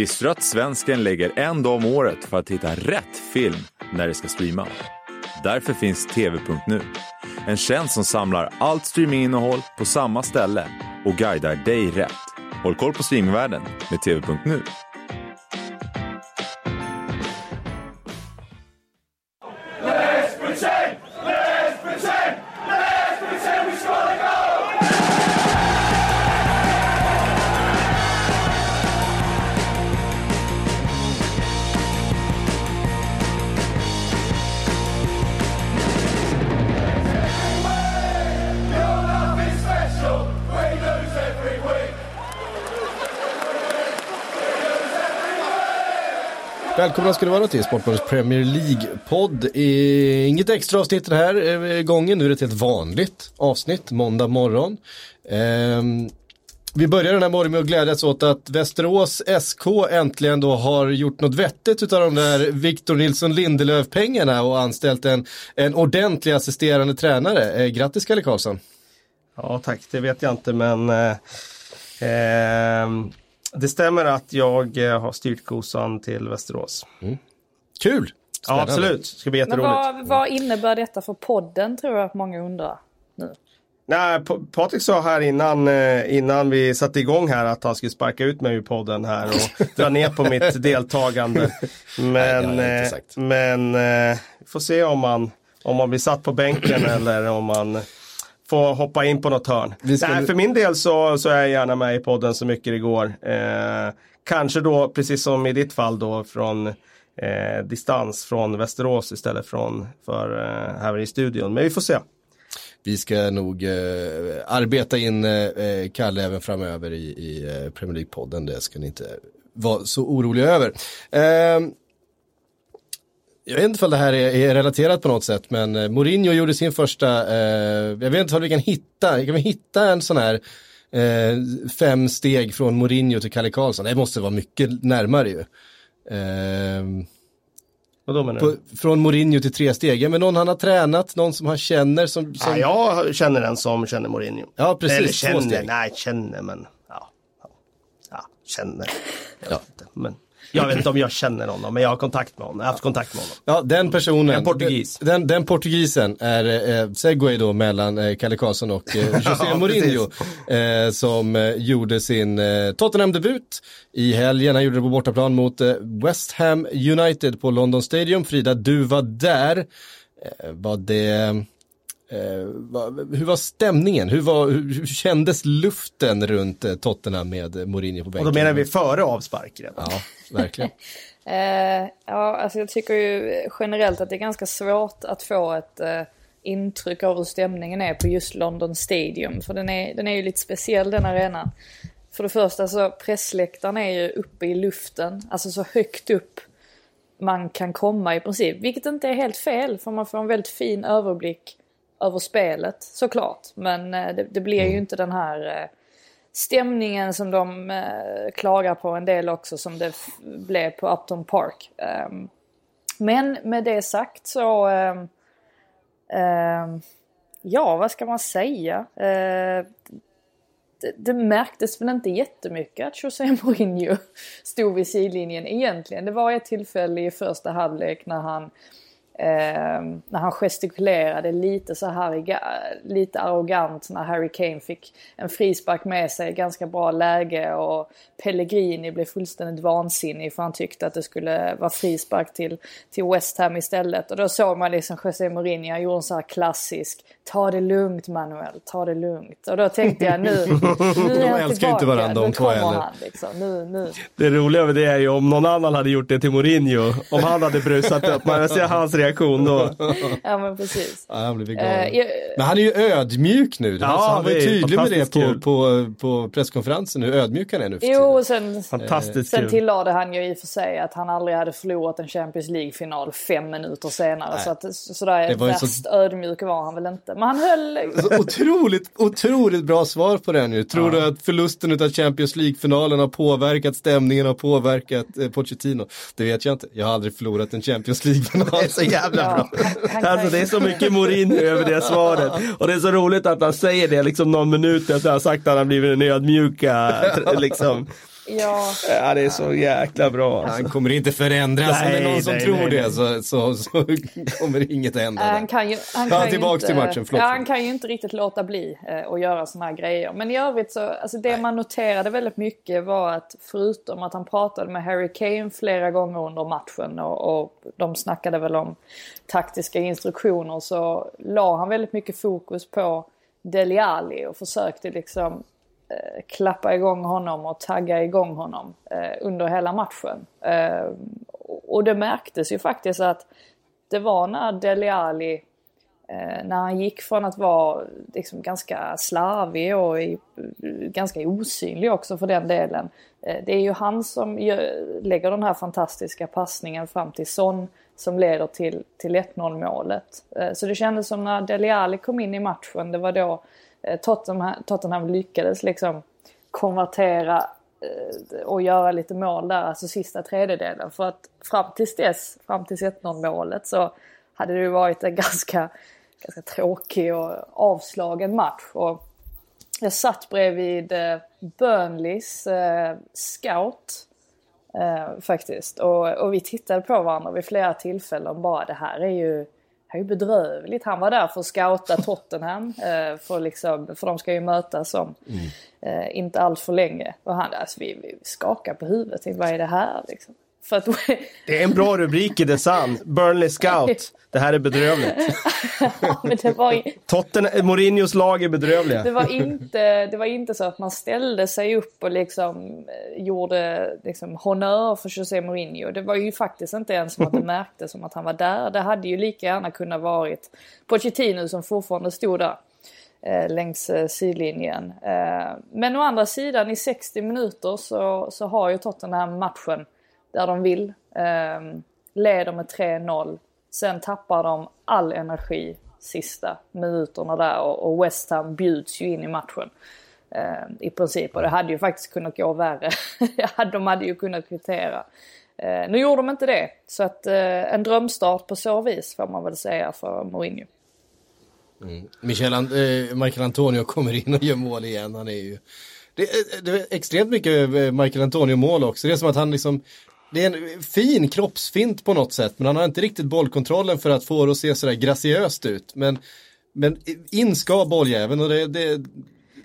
Visste du att svensken lägger en dag om året för att hitta rätt film när det ska streama? Därför finns TV.nu. En tjänst som samlar allt streaminginnehåll på samma ställe och guidar dig rätt. Håll koll på streamingvärlden med TV.nu. Välkomna ska det vara till Sportbladets Premier League-podd. Inget extra avsnitt den här eh, gången, nu är det ett helt vanligt avsnitt, måndag morgon. Ehm, vi börjar den här morgonen med att glädjas åt att Västerås SK äntligen då har gjort något vettigt utav de där Victor Nilsson Lindelöf-pengarna och anställt en, en ordentlig assisterande tränare. Eh, grattis Kalle Karlsson. Ja tack, det vet jag inte men eh, eh, det stämmer att jag eh, har styrt kosan till Västerås. Mm. Kul! Ja, absolut, det ska bli jätteroligt. Men vad, vad innebär detta för podden tror jag att många undrar nu? Nej, Patrik sa här innan, eh, innan vi satte igång här att han skulle sparka ut mig ur podden här och dra ner på mitt deltagande. Men, Nej, men vi får se om man, om man blir satt på bänken eller om man få hoppa in på något hörn. Ska... Nej, för min del så, så är jag gärna med i podden så mycket det går. Eh, kanske då, precis som i ditt fall då, från eh, distans från Västerås istället från för eh, här i studion. Men vi får se. Vi ska nog eh, arbeta in eh, Kalle även framöver i, i eh, Premier League-podden. Det ska ni inte vara så oroliga över. Jag vet inte om det här är, är, relaterat på något sätt men eh, Mourinho gjorde sin första, eh, jag vet inte om vi kan hitta, kan vi hitta en sån här eh, fem steg från Mourinho till Kalle Karlsson? Det måste vara mycket närmare ju. Eh, Vadå menar du? På, från Mourinho till tre steg, ja, men någon han har tränat, någon som han känner som, som... Ja, jag känner en som känner Mourinho. Ja, precis. Eller känner, nej känner men, ja. Ja, ja känner. Jag ja. Inte, men. Jag vet inte om jag känner honom, men jag har kontakt med honom. Jag har haft kontakt med honom. Ja, den personen. En portugis. Den, den portugisen är eh, segway då mellan eh, Kalle Karlsson och eh, José ja, Mourinho. Eh, som eh, gjorde sin eh, Tottenham-debut i helgen. Han gjorde det på bortaplan mot eh, West Ham United på London Stadium. Frida, du var där. Var det Eh, hur var stämningen? Hur, var, hur, kändes luften runt eh, Tottenham med Mourinho på bänken? Och då menar vi före avspark redan. Ja, verkligen. eh, ja, alltså jag tycker ju generellt att det är ganska svårt att få ett eh, intryck av hur stämningen är på just London Stadium. För den är, den är ju lite speciell den arenan. För det första så pressläktaren är ju uppe i luften, alltså så högt upp man kan komma i princip. Vilket inte är helt fel för man får en väldigt fin överblick över spelet såklart. Men eh, det, det blir ju mm. inte den här eh, stämningen som de eh, klagar på en del också som det blev på Upton Park. Ehm, men med det sagt så ehm, ehm, Ja, vad ska man säga? Det, det märktes väl inte jättemycket att José Mourinho stod vid sidlinjen egentligen. Det var ett tillfälle i första halvlek när han Eh, när han gestikulerade lite så här lite arrogant när Harry Kane fick en frispark med sig, ganska bra läge och Pellegrini blev fullständigt vansinnig för han tyckte att det skulle vara frispark till, till West Ham istället. Och då såg man liksom José Mourinho, han gjorde en så här klassisk ta det lugnt Manuel, ta det lugnt. Och då tänkte jag nu, nu är han tillbaka, inte varandra, nu kommer han liksom. Nu, nu. Det roliga med det är ju om någon annan hade gjort det till Mourinho, om han hade brusat upp, man ser hans reaktion då. ja men precis. Ja, han blir uh, jag... Men han är ju ödmjuk nu, ja, alltså, han var ju tydlig med det på, på, på presskonferensen, hur ödmjuk han är nu för Jo, och sen, Fantastiskt sen tillade han ju i och för sig att han aldrig hade förlorat en Champions League-final fem minuter senare. Nej. Så att sådär värst så... ödmjuk var han väl inte. Men han höll... Så otroligt, otroligt bra svar på den ju. Tror ja. du att förlusten av Champions League-finalen har påverkat stämningen, har påverkat eh, Pochettino? Det vet jag inte. Jag har aldrig förlorat en Champions League-final. Jävla ja, bra. Han, han alltså det är så mycket Mourinho över det svaret. Och det är så roligt att han säger det liksom någon minut efter att han sagt att han blivit den ödmjuka liksom Ja. ja, det är så jäkla bra. Alltså. Han kommer inte förändras. Nej, om det är någon som nej, tror nej, det så, så, så, kommer inget att hända. Han kan ju, han kan tillbaka inte, till matchen. Förlåt. Ja, han kan ju inte riktigt låta bli eh, att göra sådana här grejer. Men i övrigt så, alltså det man noterade väldigt mycket var att förutom att han pratade med Harry Kane flera gånger under matchen och, och de snackade väl om taktiska instruktioner så la han väldigt mycket fokus på Deli Ali och försökte liksom Eh, klappa igång honom och tagga igång honom eh, under hela matchen. Eh, och det märktes ju faktiskt att det var när Dele Alli eh, när han gick från att vara liksom ganska slarvig och i, ganska osynlig också för den delen. Eh, det är ju han som gör, lägger den här fantastiska passningen fram till Son som leder till, till 1-0 målet. Eh, så det kändes som när Dele Alli kom in i matchen, det var då Eh, Tottenham, Tottenham lyckades liksom konvertera eh, och göra lite mål där, alltså sista tredjedelen. För att fram tills dess, fram tills 1-0 målet så hade det ju varit en ganska, ganska tråkig och avslagen match. Och jag satt bredvid eh, Burnleys scout faktiskt och, och vi tittade på varandra vid flera tillfällen bara det här är ju är ju bedrövligt. Han var där för att scouta Tottenham. Eh, för, liksom, för de ska ju mötas om mm. eh, inte allt för länge. Och han, alltså, vi, vi skakar på huvudet. Vad är det här liksom? Att... det är en bra rubrik i The Sun. Burnley Scout. Det här är bedrövligt. ja, men det var... Tottenham, Mourinhos lag är bedrövliga. det, var inte, det var inte så att man ställde sig upp och liksom eh, gjorde liksom honör för José Mourinho. Det var ju faktiskt inte ens som att det märktes som att han var där. Det hade ju lika gärna kunnat varit Pochettino som fortfarande stod där eh, längs eh, sidlinjen. Men å andra sidan i 60 minuter så, så har ju Tottenham matchen där de vill. Eh, leder med 3-0. Sen tappar de all energi sista minuterna där och, och West Ham bjuds ju in i matchen. Eh, I princip och det hade ju faktiskt kunnat gå värre. de hade ju kunnat kvittera. Eh, nu gjorde de inte det. Så att eh, en drömstart på så vis får man väl säga för Mourinho. Mm. Michel, eh, Michael Antonio kommer in och gör mål igen. Han är ju... Det, eh, det är extremt mycket eh, Michael Antonio mål också. Det är som att han liksom det är en fin kroppsfint på något sätt men han har inte riktigt bollkontrollen för att få det att se sådär graciöst ut. Men, men in ska bolljäveln och det, det,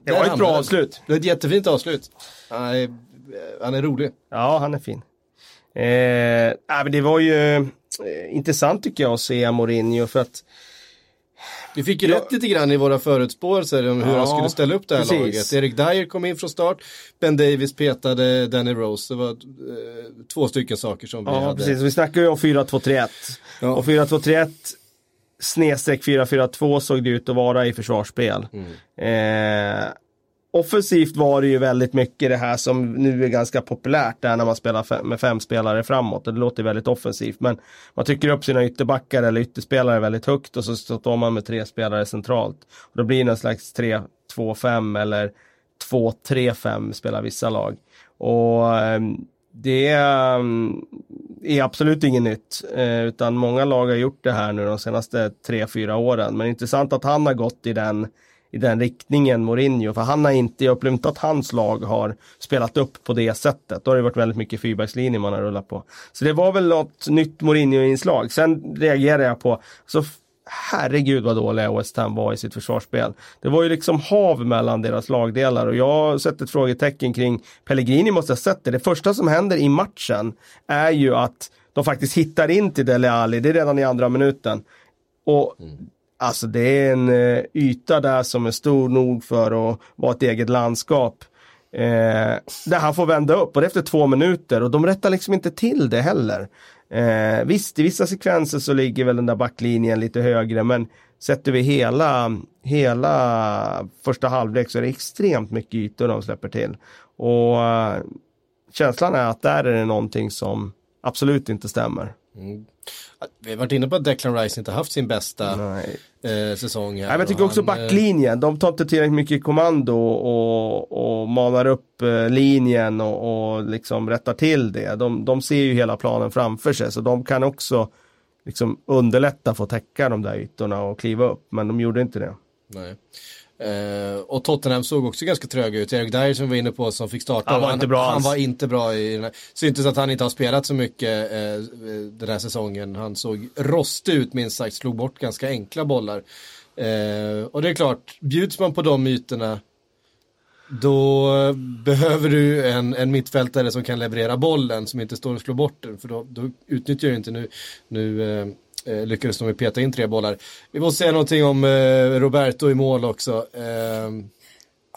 det var ett bra avslut. Det är ett jättefint avslut. Han är, han är rolig. Ja, han är fin. Eh, men det var ju eh, intressant tycker jag att se Mourinho för att vi fick ju ja. rätt lite grann i våra förutspåelser om hur ja, han skulle ställa upp det här precis. laget. Erik Dyer kom in från start, Ben Davis petade Danny Rose. Det var eh, två stycken saker som ja, vi hade. Ja, precis. Vi snackar ju om 4-2-3-1. Ja. Och 4-2-3-1 snedstreck 4-4-2 såg det ut att vara i försvarsspel. Mm. Eh, offensivt var det ju väldigt mycket det här som nu är ganska populärt där när man spelar med fem spelare framåt. Det låter väldigt offensivt men man trycker upp sina ytterbackar eller ytterspelare väldigt högt och så står man med tre spelare centralt. Och då blir det någon slags 3-2-5 eller 2-3-5 spelar vissa lag. Och ehm, det ehm, är absolut inget nytt, eh, utan många lag har gjort det här nu de senaste 3-4 åren. Men intressant att han har gått i den i den riktningen, Mourinho. För han har inte, jag upplever inte att hans lag har spelat upp på det sättet. Då har det varit väldigt mycket fyrbackslinje man har rullat på. Så det var väl något nytt Mourinho-inslag. Sen reagerade jag på, så herregud vad dåliga West Ham var i sitt försvarsspel. Det var ju liksom hav mellan deras lagdelar och jag har sett ett frågetecken kring Pellegrini måste ha sett det. Det första som händer i matchen är ju att de faktiskt hittar in till Dele Alli, det är redan i andra minuten. Och mm. Alltså det är en eh, yta där som är stor nog för att vara ett eget landskap. Eh, där han får vända upp och det efter två minuter och de rättar liksom inte till det heller. Eh, visst, i vissa sekvenser så ligger väl den där backlinjen lite högre men sätter vi hela, hela första halvlek så är det extremt mycket ytor de släpper till. Och eh, känslan är att där är det någonting som absolut inte stämmer. Mm. Vi har varit inne på att Declan Rice inte haft sin bästa eh, säsong. Här Nej, jag tycker också han, eh, backlinjen, de tar inte tillräckligt mycket kommando och, och manar upp eh, linjen och, och liksom rättar till det. De, de ser ju hela planen framför sig så de kan också liksom underlätta för att täcka de där ytorna och kliva upp. Men de gjorde inte det. Nej. Uh, och Tottenham såg också ganska tröga ut. Eric Dyer som vi var inne på som fick starta. Han var inte bra Han, var inte bra i den här. Syntes att han inte har spelat så mycket uh, den här säsongen. Han såg rostig ut minst sagt. Slog bort ganska enkla bollar. Uh, och det är klart, bjuds man på de myterna då behöver du en, en mittfältare som kan leverera bollen som inte står och slår bort den. För då, då utnyttjar du inte nu. nu eh, lyckades de peta in tre bollar. Vi måste säga någonting om eh, Roberto i mål också. Eh,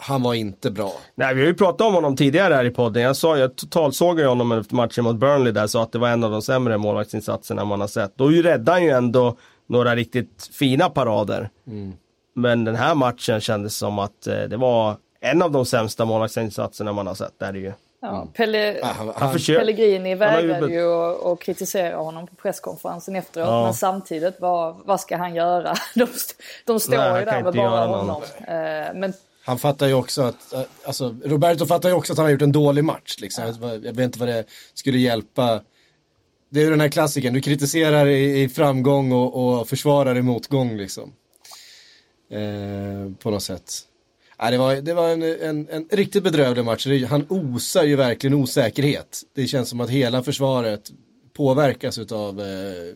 han var inte bra. Nej, vi har ju pratat om honom tidigare här i podden. Jag, sa, jag totalsågade honom efter matchen mot Burnley där, sa att det var en av de sämre målvaktsinsatserna man har sett. Då räddade han ju ändå några riktigt fina parader. Mm. Men den här matchen kändes som att eh, det var en av de sämsta målvaktsinsatserna man har sett. Där är det ju. Ja, mm. Pelle, han, han, Pellegrini vägrade ju att kritisera honom på presskonferensen efteråt. Ja. Men samtidigt, vad, vad ska han göra? De, de står Nej, ju där med bara honom. Uh, men han fattar ju också att, eh, alltså Roberto fattar ju också att han har gjort en dålig match. Liksom. Ja. Jag vet inte vad det skulle hjälpa. Det är ju den här klassiken, du kritiserar i, i framgång och, och försvarar i motgång liksom. Eh, på något sätt. Ja, det var, det var en, en, en riktigt bedrövlig match. Han osar ju verkligen osäkerhet. Det känns som att hela försvaret påverkas av eh,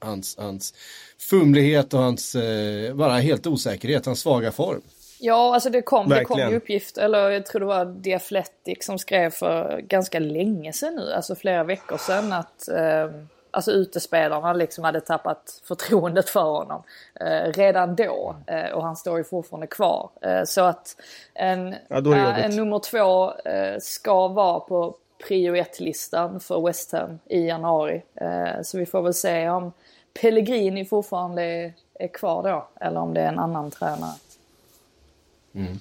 hans, hans fumlighet och hans, eh, bara helt osäkerhet, hans svaga form. Ja, alltså det kom, det kom ju uppgift, eller jag tror det var The Athletic som skrev för ganska länge sedan nu, alltså flera veckor sedan att eh, alltså utespelarna liksom hade tappat förtroendet för honom eh, redan då. Eh, och han står ju fortfarande kvar. Eh, så att en, ja, en nummer två eh, ska vara på prio 1-listan för West Ham i januari. Eh, så vi får väl se om Pellegrini fortfarande är, är kvar då eller om det är en annan tränare. Mm.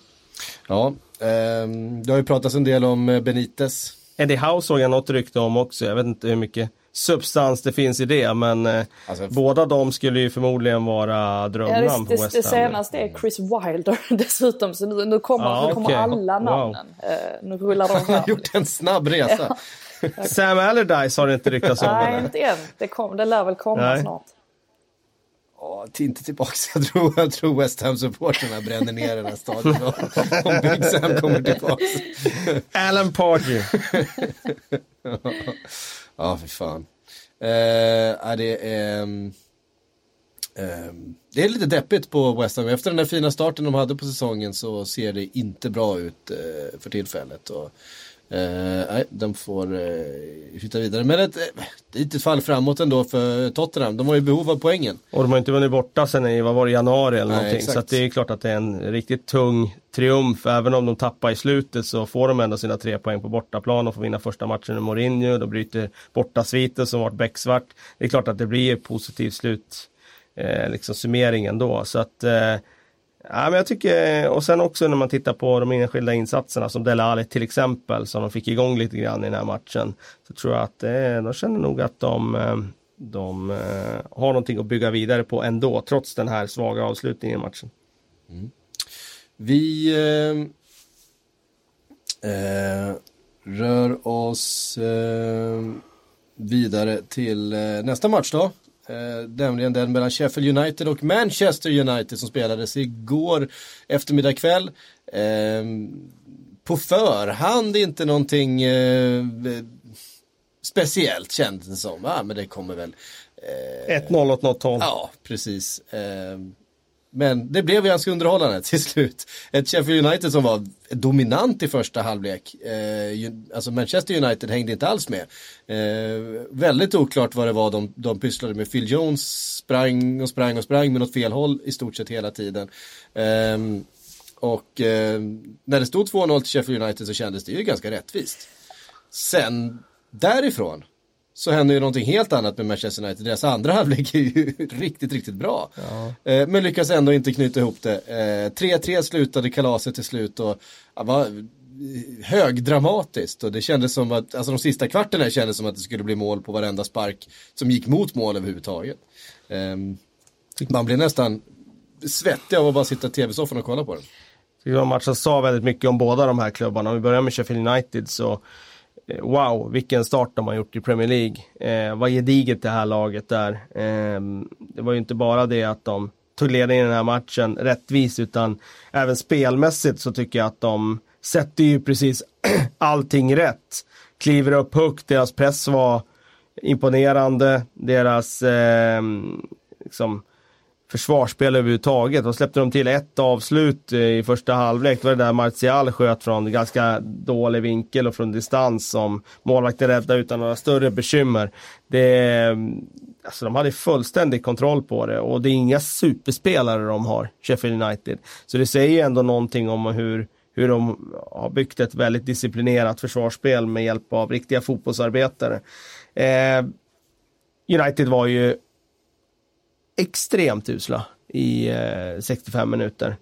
Ja, ehm, det har ju pratats en del om eh, Benitez. Eddie Howe såg jag något rykte om också. Jag vet inte hur mycket substans det finns i det. Men eh, alltså, båda de skulle ju förmodligen vara drömnamn ja, det, det, det senaste är Chris Wilder dessutom. Så nu, nu kommer, ja, nu kommer okay. alla namnen. Wow. Uh, nu rullar de Han har gjort en snabb resa. Ja. Sam Allardyce har det inte ryktats om. Nej, inte än. Det, kom, det lär väl komma Nej. snart. Ja, inte tillbaks. Jag tror, jag tror West Ham-supporterna bränner ner den här staden om Big Sam kommer tillbaks. Alan Pardew. Ja, för fan. Eh, det är... Eh, det är lite deppigt på West Ham. Efter den där fina starten de hade på säsongen så ser det inte bra ut eh, för tillfället. Och, nej, de får uh, hitta vidare. Men ett uh, litet fall framåt ändå för Tottenham. De har ju behov av poängen. Och de har inte vunnit borta sen i, vad var det, januari eller nej, någonting. Exakt. Så det är klart att det är en riktigt tung triumf. Även om de tappar i slutet så får de ändå sina tre poäng på bortaplan och får vinna första matchen med Mourinho. De bryter borta sviten som varit becksvart. Det är klart att det blir ett positivt slut, eh, liksom summeringen då. Så att eh, Ja, men jag tycker, och sen också när man tittar på de enskilda insatserna som Dele Alli till exempel, som de fick igång lite grann i den här matchen. Så tror jag att eh, de känner nog att de, eh, de eh, har någonting att bygga vidare på ändå, trots den här svaga avslutningen i matchen. Mm. Vi eh, eh, rör oss eh, vidare till eh, nästa match då. Eh, nämligen den mellan Sheffield United och Manchester United som spelades igår eftermiddag kväll. Eh, på förhand inte någonting eh, speciellt kändes det som. Ah, men det kommer väl. Eh, 1-0 åt något håll. Ja, precis. Men det blev ganska underhållande till slut. Ett Sheffield United som var dominant i första halvlek. Eh, alltså Manchester United hängde inte alls med. Eh, väldigt oklart vad det var de, de pysslade med. Phil Jones sprang och sprang och sprang med något fel håll i stort sett hela tiden. Eh, och ehm, när det stod 2-0 till Sheffield United så kändes det ju ganska rättvist. Sen därifrån så händer ju någonting helt annat med Manchester United. Deras andra halvlek är ju riktigt, riktigt bra. Ja. Eh, men lyckas ändå inte knyta ihop det. 3-3 eh, slutade kalaset till slut och ja, var högdramatiskt och det kändes som att, alltså de sista kvarterna kändes som att det skulle bli mål på varenda spark som gick mot mål överhuvudtaget. Eh, man blir nästan svettig av att bara sitta i tv-soffan och kolla på den. Det var sa väldigt mycket om båda de här klubbarna. Om vi börjar med Sheffield United så wow, vilken start de har gjort i Premier League. Eh, vad gediget det här laget är. Eh, det var ju inte bara det att de tog ledningen i den här matchen rättvist utan även spelmässigt så tycker jag att de sätter ju precis allting rätt. Kliver upp högt, deras press var imponerande, deras eh, liksom, försvarsspel överhuvudtaget. Då släppte de till ett avslut eh, i första halvlek. Det var det där Martial sköt från ganska dålig vinkel och från distans som målvakten räddade utan några större bekymmer. Det, eh, alltså de hade fullständig kontroll på det och det är inga superspelare de har, Sheffield United. Så det säger ändå någonting om hur, hur de har byggt ett väldigt disciplinerat försvarsspel med hjälp av riktiga fotbollsarbetare. Eh, United var ju extremt usla i eh, 65 minuter.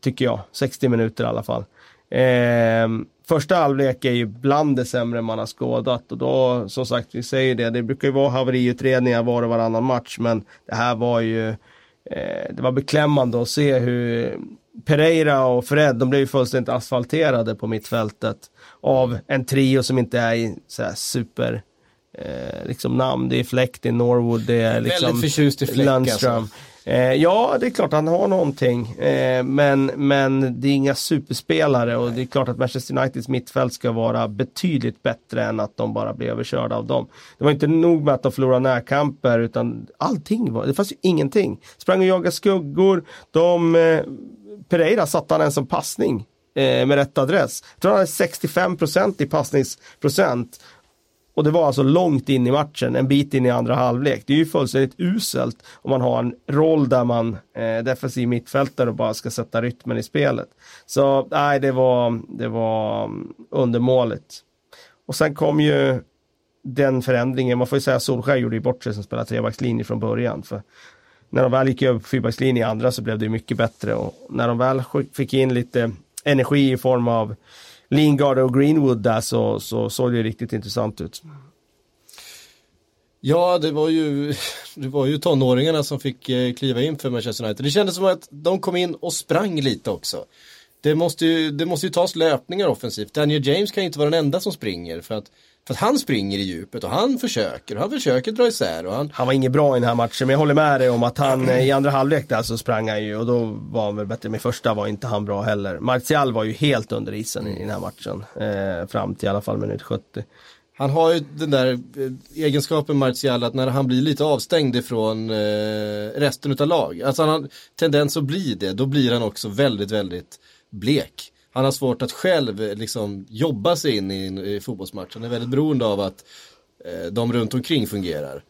Tycker jag. 60 minuter i alla fall. Eh, första halvlek är ju bland det sämre man har skådat och då, som sagt, vi säger det, det brukar ju vara haveriutredningar var och varannan match, men det här var ju, eh, det var beklämmande att se hur Pereira och Fred, de blev ju fullständigt asfalterade på mittfältet av en trio som inte är i så super eh, liksom namn. Det är Fläkt, det är Norwood, det är liksom Väldigt förtjust i Fläck Lundström. Alltså. Eh, ja, det är klart han har någonting. Eh, men, men det är inga superspelare och det är klart att Manchester Uniteds mittfält ska vara betydligt bättre än att de bara blir överkörda av dem. Det var inte nog med att de förlorade närkamper utan allting var, det fanns ju ingenting. Sprang och jagade skuggor, de eh, Pereira satte han en som passning eh, med rätt adress. Jag tror han hade 65% i passningsprocent och det var alltså långt in i matchen, en bit in i andra halvlek. Det är ju fullständigt uselt om man har en roll där man eh, defensiv mittfältare och bara ska sätta rytmen i spelet. Så nej, det var, det var mm, undermåligt. Och sen kom ju den förändringen, man får ju säga att Solskjaer gjorde ju bort sig som spelade trebackslinje från början. För när de väl gick över på fyrbackslinje i andra så blev det mycket bättre och när de väl fick in lite energi i form av Lingard och Greenwood där så, så såg det riktigt intressant ut. Ja, det var ju, det var ju tonåringarna som fick eh, kliva in för Manchester United. Det kändes som att de kom in och sprang lite också. Det måste ju, det måste ju tas löpningar offensivt. Daniel James kan ju inte vara den enda som springer för att för att han springer i djupet och han försöker och han försöker dra isär. Och han... han var inget bra i den här matchen men jag håller med dig om att han i andra halvlek där så sprang han ju och då var han väl bättre. Men första var inte han bra heller. Martial var ju helt under isen i den här matchen. Eh, fram till i alla fall minut 70. Han har ju den där eh, egenskapen Martial att när han blir lite avstängd ifrån eh, resten av lag. Alltså han har tendens att bli det. Då blir han också väldigt, väldigt blek han har svårt att själv eh, liksom jobba sig in i, i fotbollsmatch. Han är väldigt beroende av att eh, de runt omkring fungerar.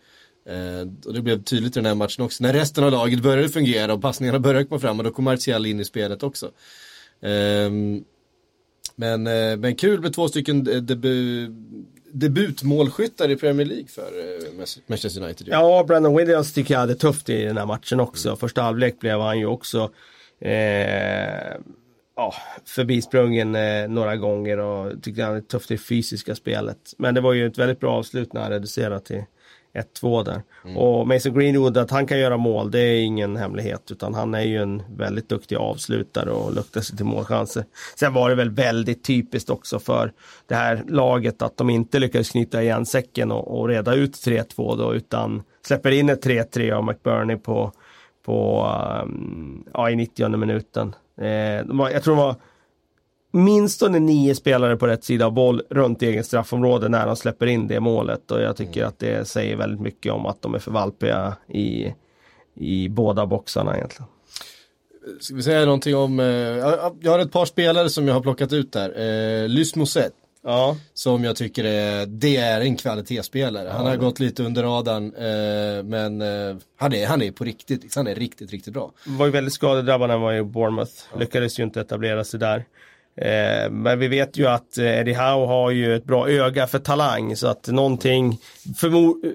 Eh, och det blev tydligt i den här matchen också. När resten av laget började fungera och passningarna började komma fram och då kom Martial in i spelet också. Eh, men, eh, men kul med två stycken eh, debu debutmålskyttar i Premier League för eh, Manchester United. Ja, Brandon Williams tycker jag hade tufft i den här matchen också. Mm. Första halvlek blev han ju också eh, ja, förbisprungen eh, några gånger och tyckte han är tufft i fysiska spelet. Men det var ju ett väldigt bra avslut när han reducerade till 1-2 där. Mm. Och Mason Greenwood, att han kan göra mål, det är ingen hemlighet. Utan han är ju en väldigt duktig avslutare och luktar sig till målchanser. Sen var det väl väldigt typiskt också för det här laget att de inte lyckades knyta igen säcken och, och reda ut 3-2 då, utan släpper in ett 3-3 av McBurney på, på um, ja, i 90 minuten. Eh, var, jag tror de var minst nio spelare på rätt sida av boll runt egen straffområde när de släpper in det målet och jag tycker mm. att det säger väldigt mycket om att de är för valpiga i, i båda boxarna egentligen. Ska vi säga någonting om, eh, jag har ett par spelare som jag har plockat ut där. Eh, Lys Moset Ja. Som jag tycker är, det är en kvalitetsspelare. Ja, han har gått lite under radarn eh, men eh, han, är, han är på riktigt, han är riktigt, riktigt bra. Var ju väldigt skadedrabbad när han var i Bournemouth. Ja. Lyckades ju inte etablera sig där. Eh, men vi vet ju att eh, Eddie Howe har ju ett bra öga för talang så att någonting förmo-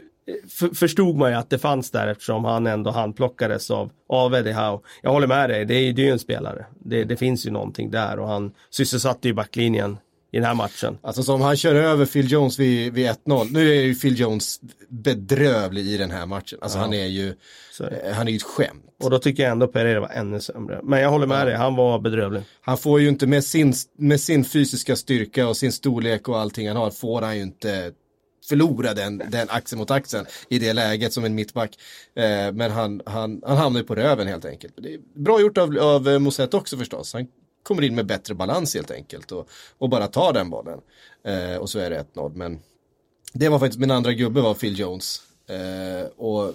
för, förstod man ju att det fanns där eftersom han ändå handplockades av, av Eddie Howe. Jag håller med dig, det är ju en spelare. Det, det finns ju någonting där och han sysselsatte ju backlinjen i den här matchen. Alltså som han kör över Phil Jones vid, vid 1-0. Nu är ju Phil Jones bedrövlig i den här matchen. Alltså ja. han är ju, eh, han är ju ett skämt. Och då tycker jag ändå Pereira var ännu sämre. Men jag håller med ja. dig, han var bedrövlig. Han får ju inte med sin, med sin fysiska styrka och sin storlek och allting han har, får han ju inte förlora den, den axeln mot axeln i det läget som en mittback. Eh, men han, han, han hamnar ju på röven helt enkelt. Bra gjort av, av eh, Moset också förstås. Han kommer in med bättre balans helt enkelt och, och bara tar den bollen. Eh, och så är det 1-0. Men det var faktiskt min andra gubbe var Phil Jones. Eh, och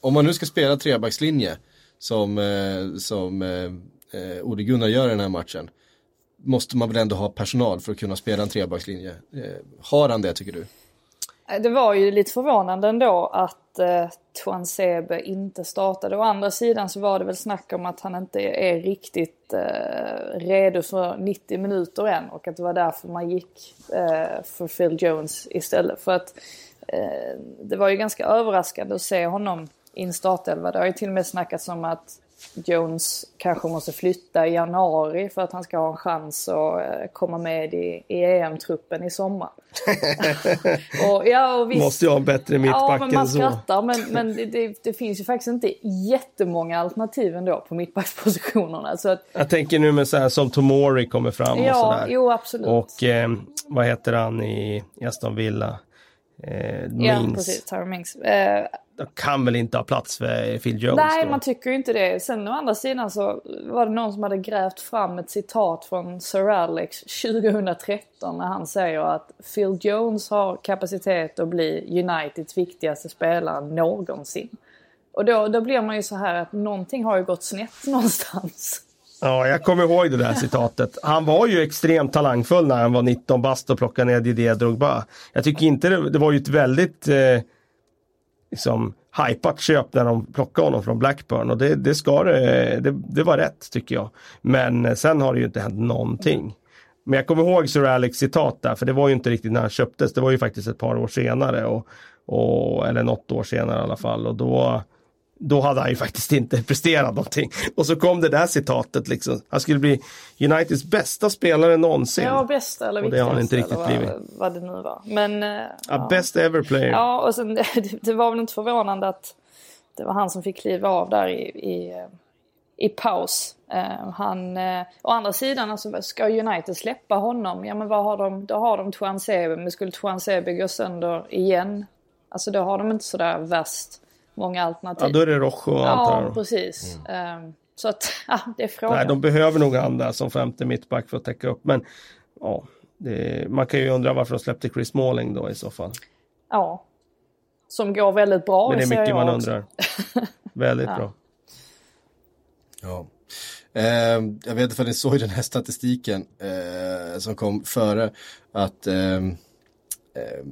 om man nu ska spela trebackslinje som, eh, som eh, eh Ode Gunnar gör i den här matchen måste man väl ändå ha personal för att kunna spela en trebackslinje. Eh, har han det tycker du? Eh, det var ju lite förvånande ändå att eh, Tuan Sebe inte startade. Å andra sidan så var det väl snack om att han inte är riktigt eh, redo för 90 minuter än och att det var därför man gick eh, för Phil Jones istället. För att eh, det var ju ganska överraskande att se honom i en startelva. Det har ju till och med snackats om att Jones kanske måste flytta i januari för att han ska ha en chans att eh, komma med i, i EM-truppen i sommar. och, ja, och visst, måste ju ha en bättre mittback ja, men man skrattar, men, men det, det, det, finns ju faktiskt inte jättemånga alternativ ändå på mittbackspositionerna. Så att, Jag tänker nu med så här som Tomori kommer fram ja, och sådär. Jo, absolut. Och eh, vad heter han i Aston Villa? Eh, ja, precis. Tyra Mings. Eh, de kan väl inte ha plats för Phil Jones Nej, då? man tycker ju inte det. Sen å andra sidan så var det någon som hade grävt fram ett citat från Sir Alex 2013 när han säger att Phil Jones har kapacitet att bli Uniteds viktigaste spelare någonsin. Och då, då blir man ju så här att någonting har ju gått snett någonstans. Ja, jag kommer ihåg det där citatet. Han var ju extremt talangfull när han var 19 bast och plockade ner Didier Drogba. Jag tycker inte det, det var ju ett väldigt eh, liksom, hypat köp när de plockade honom från Blackburn och det, det, ska det, det, det var rätt tycker jag. Men eh, sen har det ju inte hänt någonting. Men jag kommer ihåg Sir Alex citat där, för det var ju inte riktigt när han köptes. Det var ju faktiskt ett par år senare, och, och, eller något år senare i alla fall. Och då, då hade han ju faktiskt inte presterat någonting. Och så kom det där citatet liksom. Han skulle bli Uniteds bästa spelare någonsin. Ja, bästa eller viktigaste. Och det har han inte riktigt vad, blivit. Vad det nu var. Men... Uh, ja, best ever player. Ja, och sen det, det, var väl inte förvånande att det var han som fick kliva av där i, i, i paus. Uh, han, uh, å andra sidan, alltså, ska United släppa honom? Ja, men vad har de? Då har de Tuan Sebe, men skulle Tuan Sebe gå sönder igen? Alltså då har de inte sådär värst många alternativ. Ja, då är det Rojo antar jag. Ja, precis. Mm. Um, så att, ja, det är frågan. Nej, de behöver nog andra som femte mittback för att täcka upp. Men ja, det, man kan ju undra varför de släppte Chris Smalling då i så fall. Ja. Som går väldigt bra Men det är mycket man undrar. väldigt ja. bra. Ja. Eh, jag vet inte om ni såg den här statistiken eh, som kom före att ehm, eh,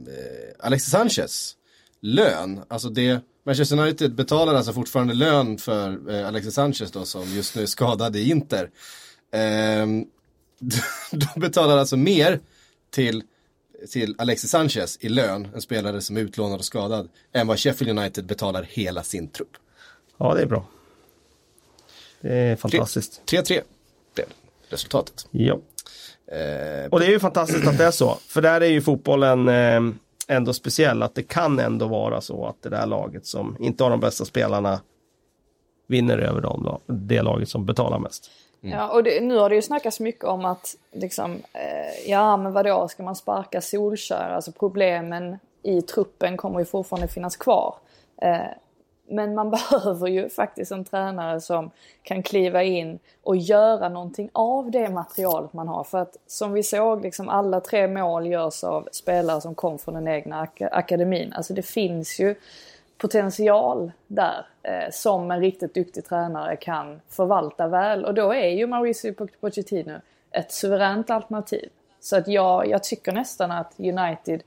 Alexis Sanchez lön, alltså det Manchester United betalar alltså fortfarande lön för eh, Alexis Sanchez då som just nu är skadad i Inter. Eh, de betalar alltså mer till, till Alexis Sanchez i lön, en spelare som är utlånad och skadad, än vad Sheffield United betalar hela sin trupp. Ja, det är bra. Det är fantastiskt. 3-3 blev resultatet. Ja. Eh, och det är ju fantastiskt att det är så, för där är ju fotbollen eh, ändå speciell att det kan ändå vara så att det där laget som inte har de bästa spelarna vinner över dem, det laget som betalar mest. Mm. Ja, och det, nu har det ju snackats mycket om att liksom, eh, ja men vadå, ska man sparka Solskär? Alltså problemen i truppen kommer ju fortfarande finnas kvar. Eh, men man behöver ju faktiskt en tränare som kan kliva in och göra någonting av det materialet man har. För att som vi såg, liksom alla tre mål görs av spelare som kom från den egna ak akademin. Alltså det finns ju potential där eh, som en riktigt duktig tränare kan förvalta väl. Och då är ju Mauricio Pochettino ett suveränt alternativ. Så att jag, jag tycker nästan att United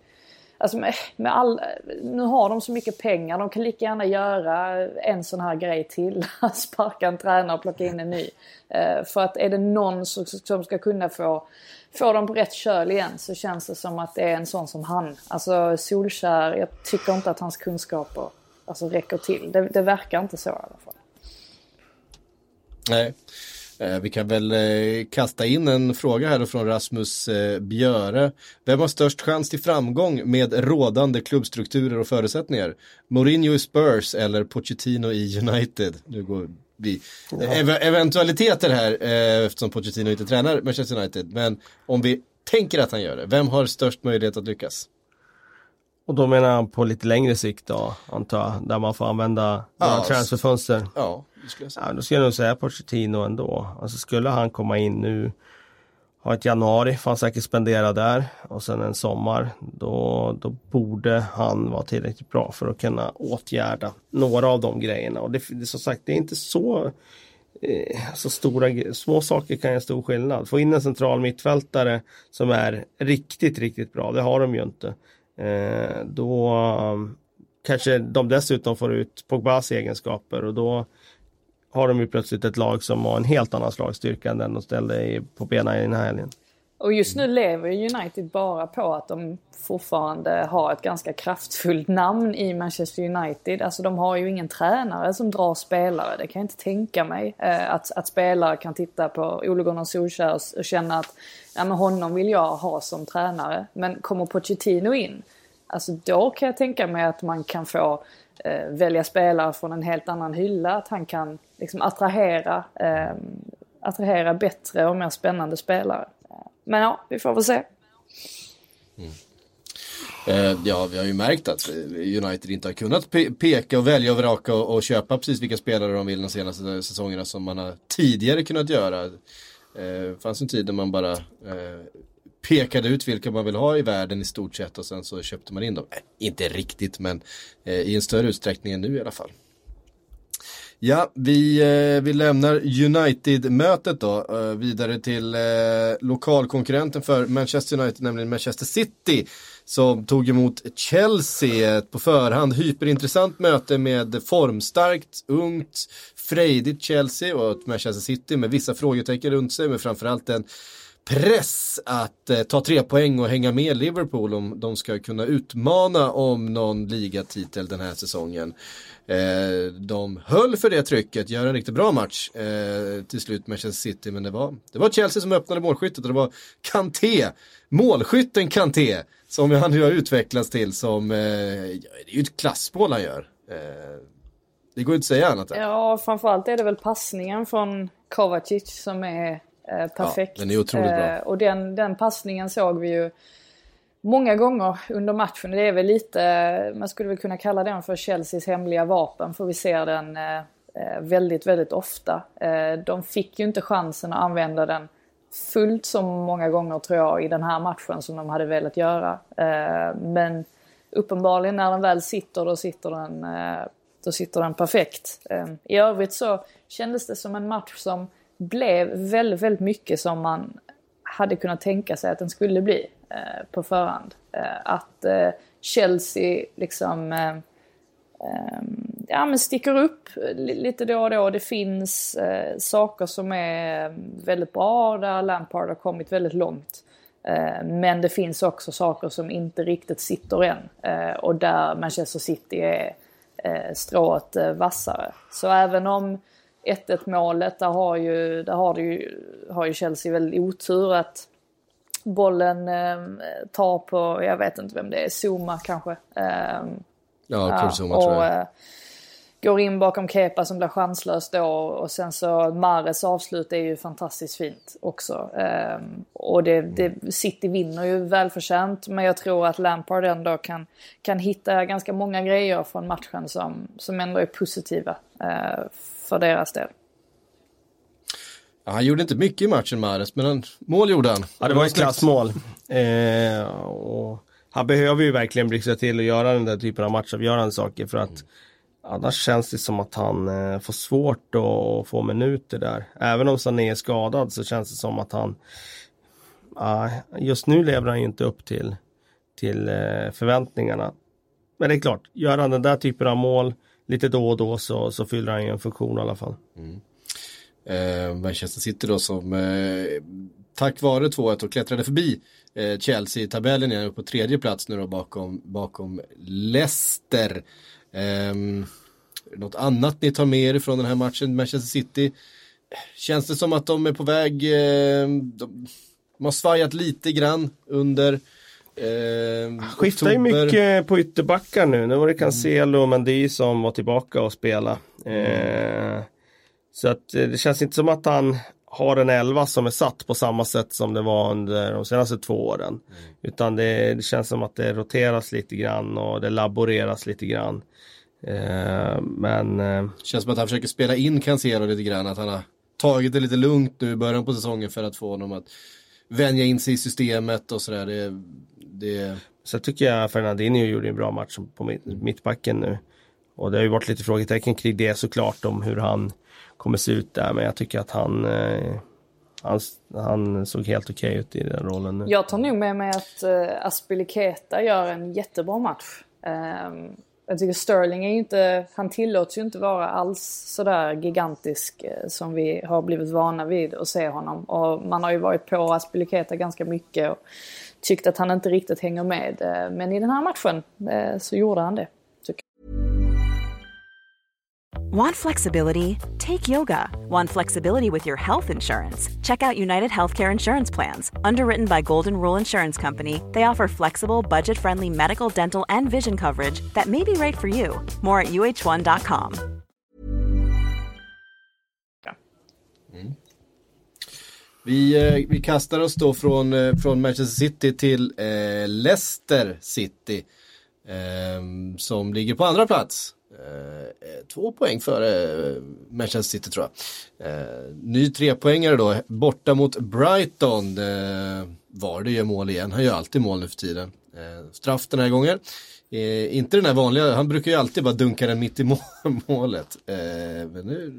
Alltså med, med all, nu har de så mycket pengar, de kan lika gärna göra en sån här grej till. Sparka en tränare och plocka in en ny. Eh, för att är det någon som, som ska kunna få, få dem på rätt köl igen så känns det som att det är en sån som han. Alltså Solskär, jag tycker inte att hans kunskaper alltså, räcker till. Det, det verkar inte så i alla fall. Nej. Eh, vi kan väl eh, kasta in en fråga här från Rasmus eh, Björe. Vem har störst chans till framgång med rådande klubbstrukturer och förutsättningar? Mourinho i Spurs eller Pochettino i United? Nu går vi ev eventualiteter här eftersom Pochettino inte tränar Manchester United. Men om vi tänker att han gör det, vem har störst möjlighet att lyckas? Och då menar han på lite längre sikt då, antar jag, där man får använda ja, transferfönster? Ja, skulle jag säga. Ja, då skulle jag nog säga Pochettino ändå. Alltså skulle han komma in nu, ha ett januari, får han säkert spendera där och sen en sommar, då, då borde han vara tillräckligt bra för att kunna åtgärda några av de grejerna. Och det, det som sagt, det är inte så eh, så stora, små saker kan göra stor skillnad. Få in en central mittfältare som är riktigt, riktigt bra, det har de ju inte. Eh, då kanske de dessutom får ut Pogbas egenskaper och då har de ju plötsligt ett lag som har en helt annan slagstyrka än den de ställde på benen i den här helgen. Och just nu lever United bara på att de fortfarande har ett ganska kraftfullt namn i Manchester United. Alltså de har ju ingen tränare som drar spelare. Det kan jag inte tänka mig. Eh, att, att spelare kan titta på Ole Gunnar Solskjaer och känna att ja, men honom vill jag ha som tränare. Men kommer Pochettino in, alltså då kan jag tänka mig att man kan få eh, välja spelare från en helt annan hylla. Att han kan liksom attrahera, eh, attrahera bättre och mer spännande spelare. Men ja, vi får väl se. Mm. Eh, ja, vi har ju märkt att United inte har kunnat pe peka och välja och vraka och, och, köpa precis vilka spelare de vill de senaste säsongerna som man har tidigare kunnat göra. Det eh, fanns en tid där man bara eh, pekade ut vilka man vill ha i världen i stort sett och sen så köpte man in dem. Nej, inte riktigt men eh, i en större utsträckning än nu i alla fall. Ja, vi, eh, vi lämnar United-mötet då eh, vidare till eh, lokalkonkurrenten för Manchester United, nämligen Manchester City som tog emot Chelsea på förhand. Hyperintressant möte med formstarkt, ungt, frejdigt Chelsea och ett Manchester City med vissa frågetecken runt sig men framförallt en press att eh, ta tre poäng och hänga med Liverpool om de ska kunna utmana om någon ligatitel den här säsongen. Eh, de höll för det trycket, gör en riktigt bra match eh, till slut Manchester City, men det var, det var Chelsea som öppnade målskyttet och det var Kanté, målskytten Kanté, som han nu har utvecklats till som, eh, det är ju ett klassmål han gör. Eh, det går inte att säga annat. Än. Ja, framförallt är det väl passningen från Kovacic som är perfekt. Ja, den är otroligt bra. Eh, och den, den passningen såg vi ju många gånger under matchen. Det är väl lite, man skulle väl kunna kalla den för Chelseas hemliga vapen för vi ser den eh, eh, väldigt, väldigt ofta. Eh, de fick ju inte chansen att använda den fullt så många gånger tror jag i den här matchen som de hade velat göra. Men uppenbarligen när den väl sitter då sitter den, då sitter den perfekt. I övrigt så kändes det som en match som blev väldigt, väldigt mycket som man hade kunnat tänka sig att den skulle bli. Eh, på förhand. Eh, att eh, Chelsea liksom eh, eh, ja, men sticker upp lite då och då. Det finns eh, saker som är eh, väldigt bra där Lampard har kommit väldigt långt. Men det finns också saker som inte riktigt sitter än. Och där Manchester City är eh, strået vassare. Så även om 1-1 målet, där har ju, där har, ju, har ju Chelsea väldigt otur att bollen eh, tar på, jag vet inte vem det är, Zuma kanske. Eh, ja, Kurt Zuma tror jag. Eh, går in bakom Kepa som blir chanslös då och sen så Mares avslut är ju fantastiskt fint också. Eh, och det, det, City vinner ju välförtjänt men jag tror att Lampard ändå kan, kan hitta ganska många grejer från matchen som, som ändå är positiva eh, för deras del. Ja, han gjorde inte mycket i matchen Mares, men han, mål gjorde han. Ja, det var ett klassmål. Eh, och han behöver ju verkligen blixtra till och göra den där typen av matchavgörande saker för att mm. annars känns det som att han eh, får svårt att få minuter där. Även om Sané är skadad så känns det som att han uh, just nu lever han ju inte upp till, till uh, förväntningarna. Men det är klart, gör han den där typen av mål lite då och då så, så fyller han ju en funktion i alla fall. Mm. Eh, Manchester City då som eh, tack vare 2-1 och klättrade förbi eh, Chelsea i tabellen igen upp på tredje plats nu då bakom, bakom Leicester. Eh, något annat ni tar med er från den här matchen, Manchester City? Känns det som att de är på väg, eh, de, de har svajat lite grann under eh, Skiftar ju mycket på ytterbackar nu. Nu var det Cancelo och Mendy som var tillbaka och spela. Eh, så att eh, det känns inte som att han har en elva som är satt på samma sätt som det var under de senaste två åren. Mm. Utan det, det, känns som att det roteras lite grann och det laboreras lite grann. Eh, men... Eh, känns som att han försöker spela in Cancelo lite grann. Att han har tagit det lite lugnt nu i början på säsongen för att få honom att vänja in sig i systemet och sådär. Det, det... Så tycker jag Fernandinho gjorde en bra match på mittbacken nu. Och det har ju varit lite frågetecken kring det såklart om hur han kommer se ut där. Men jag tycker att han, eh, han, han såg helt okej okay ut i den rollen. Nu. Jag tar nog med mig att eh, Aspilicueta gör en jättebra match. Eh, jag tycker Sterling är ju inte, han tillåts ju inte vara alls sådär gigantisk eh, som vi har blivit vana vid att se honom. Och man har ju varit på Aspilicueta ganska mycket och tyckt att han inte riktigt hänger med. Eh, men i den här matchen eh, så gjorde han det. Want flexibility? Take yoga. Want flexibility with your health insurance? Check out United Healthcare Insurance Plans. Underwritten by Golden Rule Insurance Company, they offer flexible, budget friendly medical, dental, and vision coverage that may be right for you. More at uh1.com. Vi, eh, vi kastar oss då från, eh, från Manchester City till eh, Leicester City. Eh, som ligger på andra plats eh, eh, två poäng före eh, Manchester City tror jag. Eh, ny trepoängare då, borta mot Brighton. Eh, Vardy gör mål igen, han gör alltid mål nu för tiden. Eh, straff den här gången. Eh, inte den här vanliga, han brukar ju alltid bara dunka den mitt i målet. Eh, men nu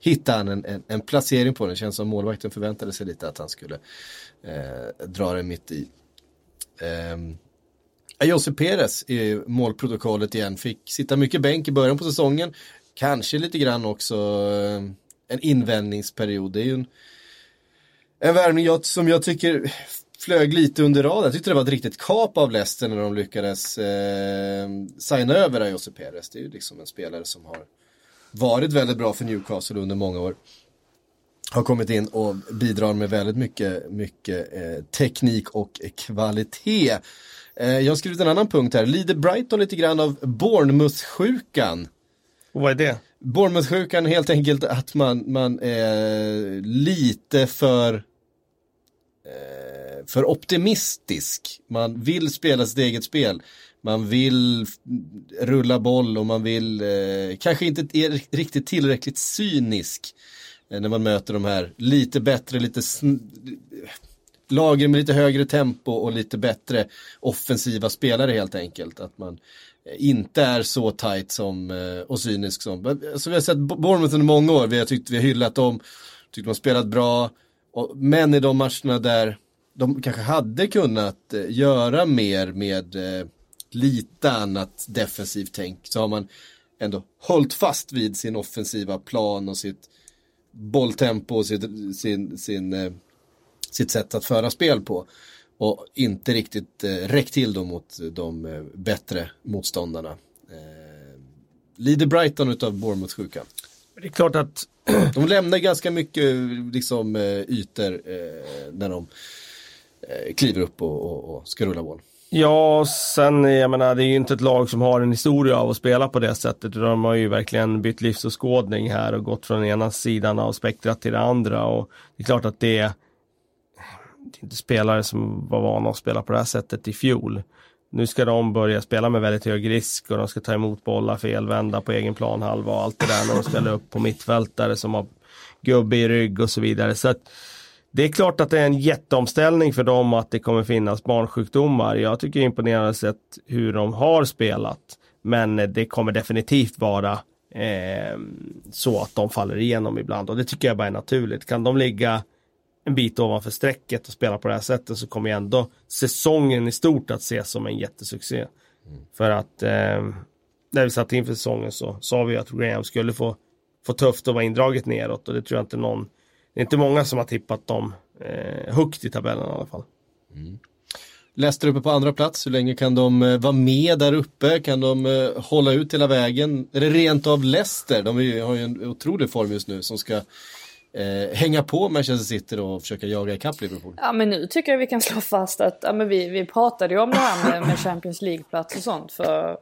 hittar han en, en, en, placering på den, känns som målvakten förväntade sig lite att han skulle eh, dra den mitt i. Eh, Jose Perez i målprotokollet igen. Fick sitta mycket bänk i början på säsongen. Kanske lite grann också eh, en invändningsperiod. Det är ju en, en värvning som jag tycker flög lite under radarn. Jag tyckte det var ett riktigt kap av Leicester när de lyckades eh, signa över Jose Perez. Det är ju liksom en spelare som har varit väldigt bra för Newcastle under många år. Har kommit in och bidrar med väldigt mycket, mycket eh, teknik och kvalitet. Eh, jag har skrivit en annan punkt här. Lider Brighton lite grann av Bournemouth-sjukan? Och vad är det? Bournemouth-sjukan är helt enkelt att man, man är lite för eh, för optimistisk. Man vill spela sitt eget spel. Man vill rulla boll och man vill eh, kanske inte är riktigt tillräckligt cynisk eh, när man möter de här lite bättre, lite lager med lite högre tempo och lite bättre offensiva spelare helt enkelt. Att man eh, inte är så tight som, eh, och cynisk som, alltså vi har sett Bournemouth under många år, vi har tyckt vi har hyllat dem, tyckt de har spelat bra, och, men i de matcherna där de kanske hade kunnat eh, göra mer med eh, lite annat defensivt tänk så har man ändå hållit fast vid sin offensiva plan och sitt bolltempo och sitt, sin, sin eh, sitt sätt att föra spel på. Och inte riktigt eh, räckt till då mot de bättre motståndarna. Eh, lider Brighton utav Bournemouth-sjukan? Det är klart att de lämnar ganska mycket liksom, ytor eh, när de Eh, kliver upp och, och, och ska rulla boll. Ja, sen jag menar det är ju inte ett lag som har en historia av att spela på det sättet. De har ju verkligen bytt livsåskådning här och gått från ena sidan av spektrat till det andra. Och det är klart att det det är inte spelare som var vana att spela på det här sättet i fjol. Nu ska de börja spela med väldigt hög risk och de ska ta emot bollar felvända på egen planhalva och allt det där när de ställer upp på mittfältare som har gubbe i rygg och så vidare. Så att, det är klart att det är en jätteomställning för dem att det kommer finnas barnsjukdomar. Jag tycker det är imponerande sett hur de har spelat. Men det kommer definitivt vara eh, så att de faller igenom ibland och det tycker jag bara är naturligt. Kan de ligga en bit ovanför strecket och spelar på det här sättet så kommer ju ändå säsongen i stort att ses som en jättesuccé. Mm. För att eh, när vi satt inför säsongen så sa vi att Graham skulle få, få tufft och vara indraget neråt och det tror jag inte någon, det är inte många som har tippat dem eh, högt i tabellen i alla fall. Mm. Leicester uppe på andra plats, hur länge kan de eh, vara med där uppe? Kan de eh, hålla ut hela vägen? Är det rent av Leicester? De har ju en otrolig form just nu som ska eh, hänga på Manchester City då och försöka jaga ikapp Liverpool? Ja men nu tycker jag vi kan slå fast att ja, men vi, vi pratade ju om det här med, med Champions League-plats och sånt för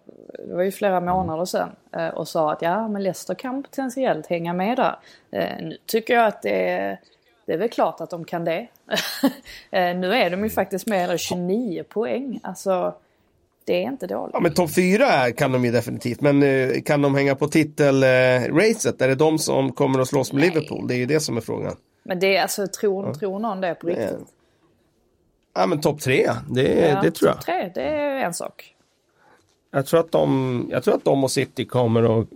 det var ju flera månader sedan eh, och sa att ja men Leicester kan potentiellt hänga med där. Eh, nu tycker jag att det är det är väl klart att de kan det. Eh, nu är de ju faktiskt med 29 poäng. Alltså, det är inte dåligt. Ja, men topp fyra kan de ju definitivt. Men uh, kan de hänga på titelracet? Uh, är det de som kommer att slåss med Nej. Liverpool? Det är ju det som är frågan. Men det är alltså, tror, ja. tror någon det på riktigt? Ja, men topp tre, det, ja, det tror jag. Topp tre, det är en sak. Jag tror att de, jag tror att de och City kommer att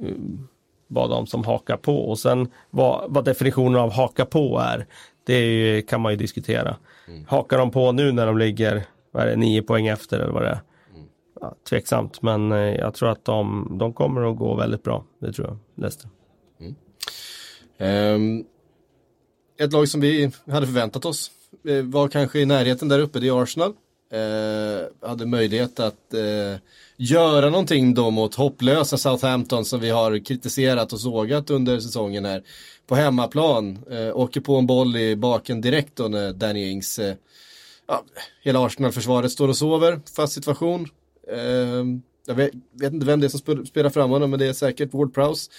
vara de som hakar på och sen vad, vad definitionen av haka på är, det är kan man ju diskutera. Mm. Hakar de på nu när de ligger, vad är det, nio poäng efter eller vad det är? Ja, tveksamt, men eh, jag tror att de, de kommer att gå väldigt bra. Det tror jag, Leicester. Mm. Um, ett lag som vi hade förväntat oss eh, var kanske i närheten där uppe, det är Arsenal. Uh, hade möjlighet att uh, göra någonting då mot hopplösa Southampton som vi har kritiserat och sågat under säsongen här på hemmaplan. uh, åker på en boll i baken direkt då när Danny Ings, ja, hela Arsenal-försvaret står och sover, fast situation. Ehm, jag vet, vet, inte vem det är som spelar fram honom men det är säkert Ward Prowse.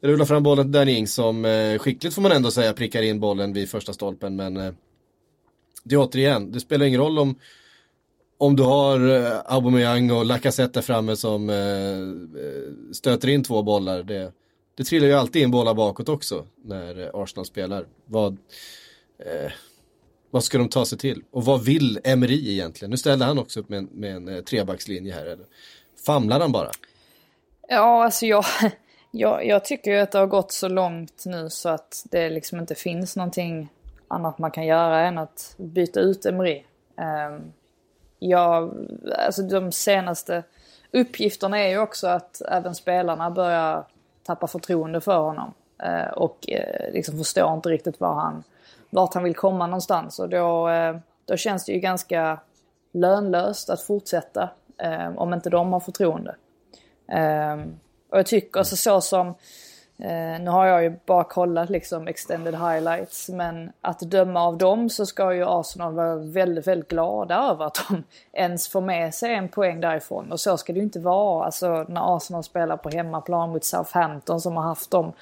Rullar fram bollen till Danny Ings som eh, skickligt får man ändå säga prickar in bollen vid första stolpen men eh, det är återigen, det spelar ingen roll om om du har eh, Aubameyang och Lacazette där framme som eh, eh, stöter in två bollar. Det, det trillar ju alltid in bollar bakåt också när eh, Arsenal spelar. Vad, eh, vad ska de ta sig till? Och vad vill Emery egentligen? Nu ställde han också upp med en, med en eh, trebackslinje här. Eller? Famlar han bara? Ja, alltså jag, jag, jag tycker ju att det har gått så långt nu så att det liksom inte finns någonting annat man kan göra än att byta ut Emery. Um, ja, alltså de senaste uppgifterna är ju också att även spelarna börjar tappa förtroende för honom. Uh, och uh, liksom förstår inte riktigt vad han, vart han vill komma någonstans. Och då, eh, då känns det ju ganska lönlöst att fortsätta eh, om inte de har förtroende. Eh, och jag tycker så, så som Eh, nu har jag ju bara kollat liksom extended highlights men att döma av dem så ska ju Arsenal vara väldigt, väldigt glada över att de ens får med sig en poäng därifrån. Och så ska det ju inte vara. Alltså när Arsenal spelar på hemmaplan mot Southampton som har haft de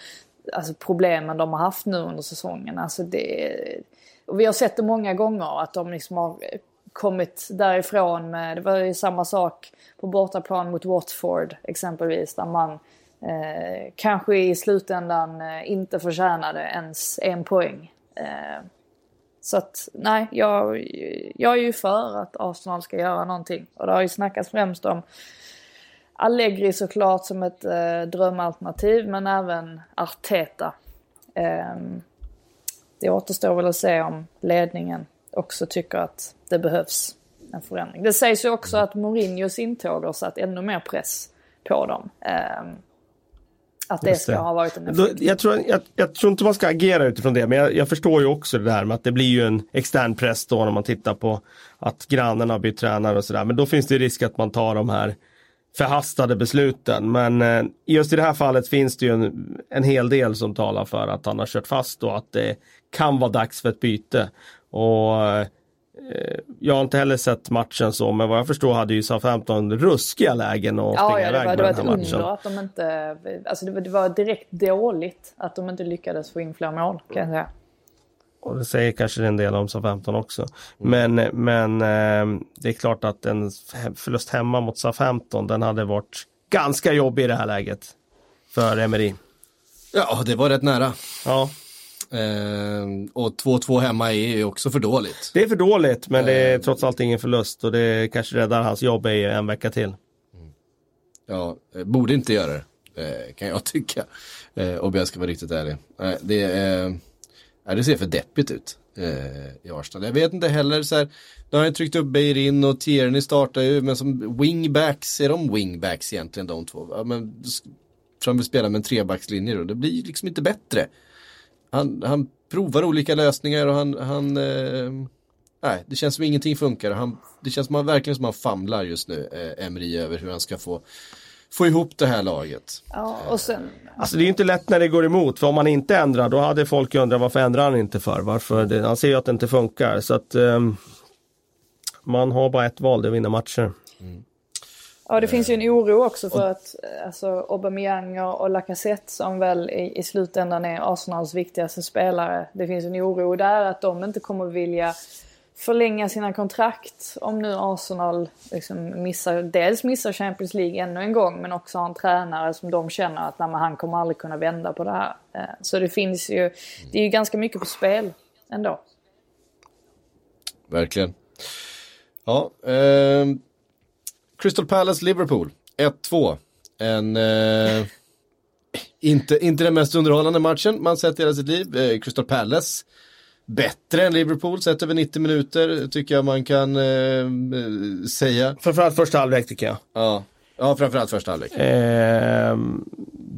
alltså, problemen de har haft nu under säsongen. Alltså det, och vi har sett det många gånger att de liksom har kommit därifrån med, det var ju samma sak på bortaplan mot Watford exempelvis där man eh, kanske i slutändan eh, inte förtjänade ens en poäng. Eh, så att nej, jag, jag är ju för att Arsenal ska göra någonting. Och det har ju snackats främst om Allegri såklart som ett eh, drömalternativ men även Arteta. Eh, det återstår väl att se om ledningen också tycker att det behövs en förändring. Det sägs ju också att Mourinhos intåg har satt ännu mer press på dem. Eh, att det ska ha varit en effekt. Jag tror, jag, jag tror inte man ska agera utifrån det, men jag, jag, förstår ju också det där med att det blir ju en extern press då när man tittar på att grannen har bytt tränare och sådär. Men då finns det risk att man tar de här förhastade besluten. Men eh, just i det här fallet finns det ju en, en hel del som talar för att han har kört fast och att det kan vara dags för ett byte. Och eh, jag har inte heller sett matchen så, men vad jag förstår hade ju Southampton ruskiga lägen att ja, springa ja, iväg med den här matchen. Ja, det var ett under att de inte, alltså det var, det var, direkt dåligt att de inte lyckades få in fler mål kan jag säga. Och det säger kanske en del om Southampton också. Mm. Men, men eh, det är klart att en förlust hemma mot Southampton, den hade varit ganska jobbig i det här läget för Emery. Ja, det var rätt nära. Ja. Eh, och 2-2 hemma är ju också för dåligt. Det är för dåligt men det är eh. trots allt ingen förlust och det kanske räddar hans jobb i en vecka till. Mm. Ja, eh, borde inte göra det. Kan jag tycka. Om jag ska vara riktigt ärlig. Det, Ja, det ser för deppigt ut eh, i Arsenal. Jag vet inte heller så här. De har ju tryckt upp Beirin och Tierney startar ju. Men som wingbacks, är de wingbacks egentligen de två? Ja, men, för vill spela med en trebackslinje då. Det blir liksom inte bättre han, han provar olika lösningar och han, han eh, nej, det känns som ingenting funkar. Han, det känns som han, verkligen som han famlar just nu, eh, Emery, över hur han ska få få ihop det här laget. Ja, och sen... Alltså det är ju inte lätt när det går emot, för om man inte ändrar då hade folk undrat varför ändrar han inte för? Varför det, han ser ju att det inte funkar så att um, man har bara ett val, det är att vinna matcher. Mm. Ja, det finns ju en oro också för att alltså, Aubameyang och Lacazette som väl i, i slutändan är Arsenals viktigaste spelare. Det finns en oro där att de inte kommer vilja förlänga sina kontrakt om nu Arsenal liksom missar, dels missar Champions League ännu en gång men också har en tränare som de känner att nej, han kommer aldrig kunna vända på det här. Eh, så det finns ju, det är ju ganska mycket på spel ändå. Verkligen. Ja, eh, Crystal Palace Liverpool 1-2. En eh, inte, inte den mest underhållande matchen man sett i hela sitt liv. Eh, Crystal Palace bättre än Liverpool sett över 90 minuter tycker jag man kan eh, säga. Framförallt första halvlek tycker jag. Ja, ja framförallt första halvlek. Eh,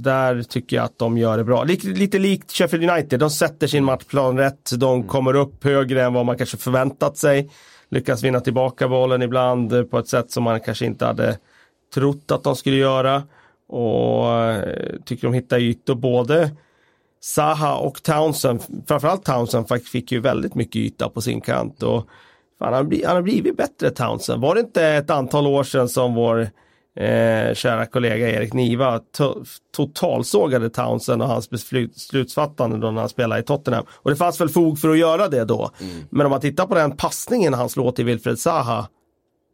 där tycker jag att de gör det bra. Lite, lite likt Sheffield United, de sätter sin matchplan rätt, de mm. kommer upp högre än vad man kanske förväntat sig. Lyckas vinna tillbaka bollen ibland på ett sätt som man kanske inte hade trott att de skulle göra. Och eh, tycker de hittar ytor både Saha och Townsend, framförallt Townsend fick ju väldigt mycket yta på sin kant och fan, han, han har blivit bättre Townsend. Var det inte ett antal år sedan som vår eh, kära kollega Erik Niva to totalsågade Townsend och hans beslutsfattande då när han spelade i Tottenham. Och det fanns väl fog för att göra det då. Mm. Men om man tittar på den passningen han slår till Wilfred Zaha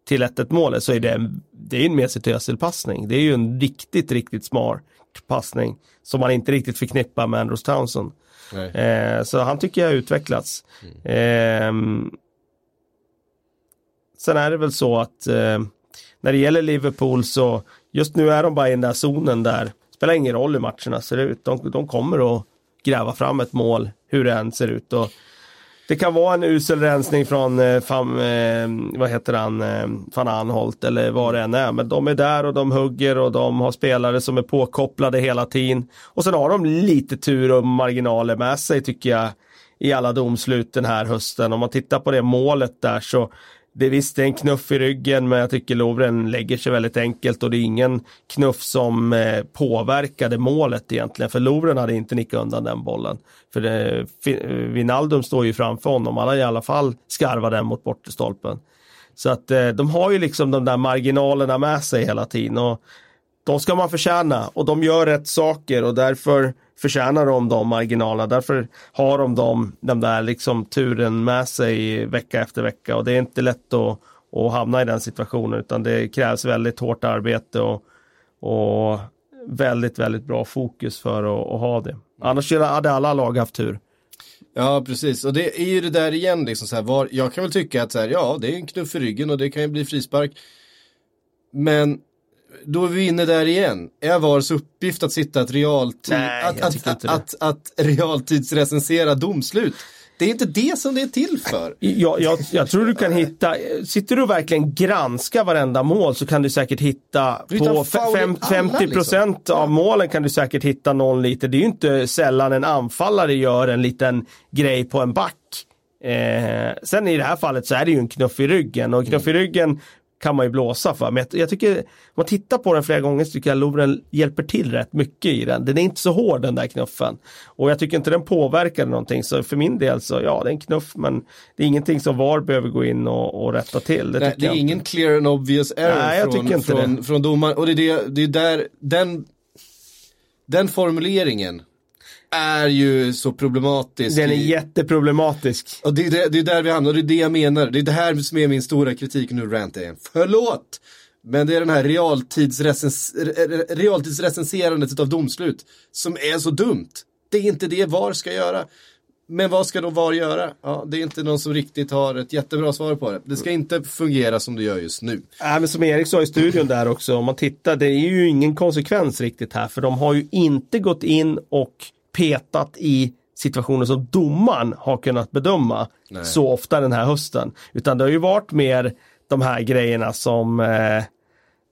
till 1-1 målet så är det, en, det är en Mesut Özil-passning. Det är ju en riktigt, riktigt smart passning som man inte riktigt förknippar med Andrews Townsend. Eh, så han tycker jag har utvecklats. Mm. Eh, sen är det väl så att eh, när det gäller Liverpool så just nu är de bara i den där zonen där. Spelar ingen roll hur matcherna ser ut. De, de kommer att gräva fram ett mål hur det än ser ut. Och det kan vara en usel rensning från eh, fam, eh, vad heter han, eh, van Anholt eller vad det än är. Men de är där och de hugger och de har spelare som är påkopplade hela tiden. Och sen har de lite tur och marginaler med sig tycker jag i alla domslut den här hösten. Om man tittar på det målet där så det är visst är en knuff i ryggen men jag tycker Lovren lägger sig väldigt enkelt och det är ingen knuff som eh, påverkade målet egentligen för Lovren hade inte nickat undan den bollen. För eh, det, Vinaldum eh, står ju framför honom, han har i alla fall skarvat den mot bortre stolpen. Så att eh, de har ju liksom de där marginalerna med sig hela tiden och de ska man förtjäna och de gör rätt saker och därför förtjänar de de marginalerna. Därför har de dem, den där liksom turen med sig vecka efter vecka och det är inte lätt att, att hamna i den situationen utan det krävs väldigt hårt arbete och, och väldigt, väldigt bra fokus för att, att ha det. Annars hade alla lag haft tur. Ja, precis. Och det är ju det där igen, liksom så här, var, jag kan väl tycka att så här, ja, det är en knuff i ryggen och det kan ju bli frispark. Men då är vi inne där igen. Är VARs uppgift att sitta ett realtid, Nej, att, att, att, att, att realtidsrecensera domslut? Det är inte det som det är till för. Jag, jag, jag, tror du kan hitta, sitter du verkligen granskar varenda mål så kan du säkert hitta på fem, 50 procent liksom. av målen kan du säkert hitta någon lite. Det är ju inte sällan en anfallare gör en liten grej på en back. Eh, sen i det här fallet så är det ju en knuff i ryggen och knuff i ryggen kan man ju blåsa för. Men jag, jag tycker, om man tittar på den flera gånger så tycker jag Lovren hjälper till rätt mycket i den. Den är inte så hård den där knuffen. Och jag tycker inte den påverkar någonting. Så för min del så, ja det är en knuff men det är ingenting som VAR behöver gå in och, och rätta till. Det, Nej, det är ingen clear and obvious error Nej, från, från, från domaren. Och det är, det, det är där, den, den formuleringen är ju så problematisk. Den är jätteproblematisk. Och det är, det, det är där vi hamnar, det är det jag menar. Det är det här som är min stora kritik, nu jag igen. Förlåt! Men det är den här realtidsrecens realtidsrecenserandet av domslut som är så dumt. Det är inte det VAR ska göra. Men vad ska då VAR göra? Ja, det är inte någon som riktigt har ett jättebra svar på det. Det ska inte fungera som det gör just nu. Nej, men som Erik sa i studion där också, om man tittar, det är ju ingen konsekvens riktigt här, för de har ju inte gått in och petat i situationer som domaren har kunnat bedöma Nej. så ofta den här hösten. Utan det har ju varit mer de här grejerna som eh,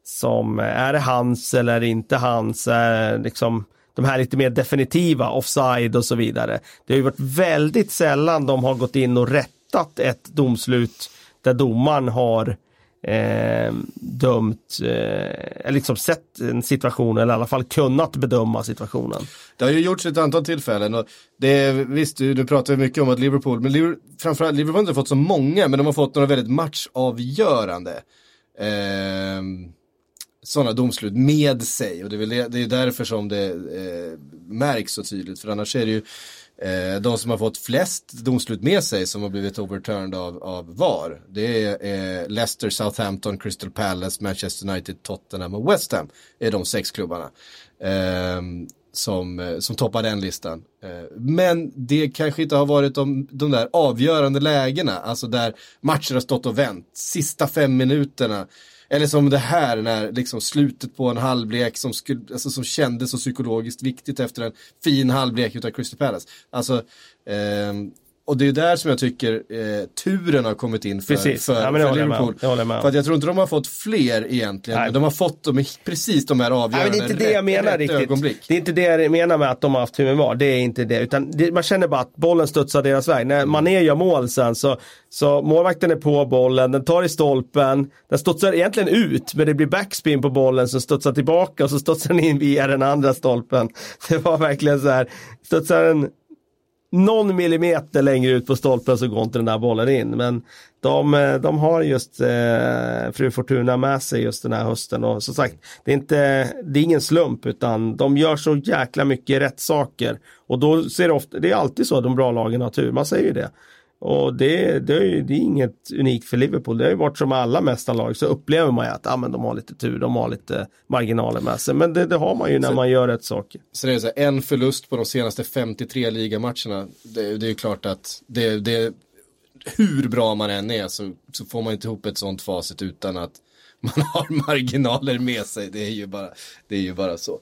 som är det hans eller inte hans, eh, liksom de här lite mer definitiva offside och så vidare. Det har ju varit väldigt sällan de har gått in och rättat ett domslut där domaren har eh, dömt, eh, liksom sett en situation eller i alla fall kunnat bedöma situationen. Det har ju gjorts ett antal tillfällen och det visst, du, du pratar mycket om att Liverpool, men Liverpool, framförallt Liverpool har inte fått så många, men de har fått några väldigt matchavgörande. Eh, sådana domslut med sig. Och det är, väl det, det är därför som det eh, märks så tydligt. För annars är det ju Eh, de som har fått flest domslut med sig som har blivit overturned av, av VAR. Det är eh, Leicester, Southampton, Crystal Palace, Manchester United, Tottenham och West Ham. är de sex klubbarna. Ehm, eh, som, som toppar den listan. Eh, men det kanske inte har varit de, de där avgörande lägena, alltså där matcher har stått och vänt, sista fem minuterna. Eller som det här när liksom slutet på en halvlek som, skulle, alltså som kändes så psykologiskt viktigt efter en fin halvlek utav Crystal Palace. Alltså, eh, och det är där som jag tycker eh, turen har kommit in för, Precis. för, ja, för Liverpool. Med, för att jag tror inte de har fått fler egentligen. Nej. De har fått dem precis de här avgörande Nej, det är inte det jag menar riktigt. Ögonblick. Det är inte det jag menar med att de har haft tur med VAR. Det är inte det. Utan det, man känner bara att bollen studsar deras väg. När Mané gör mål sen så, så målvakten är på bollen, den tar i stolpen, den studsar egentligen ut men det blir backspin på bollen som studsar tillbaka och så studsar den in via den andra stolpen. Det var verkligen så här, studsar den någon millimeter längre ut på stolpen så går inte den där bollen in. Men de, eh, de har just eh, Fru Fortuna med sig just den här hösten och som sagt, det är, inte, det är ingen slump utan de gör så jäkla mycket rätt saker. Och då ser det ofta, det är alltid så att de bra lagen har tur, man säger ju det. Och det, det, är, det är inget unikt för Liverpool. Det har ju varit som alla mästarlag så upplever man ju att ah, men de har lite tur, de har lite marginaler med sig. Men det, det har man ju när så, man gör rätt saker. Det är så här, en förlust på de senaste 53 ligamatcherna. Det, det är ju klart att det, det, hur bra man än är så, så får man inte ihop ett sånt facit utan att man har marginaler med sig. Det är ju bara, det är ju bara så.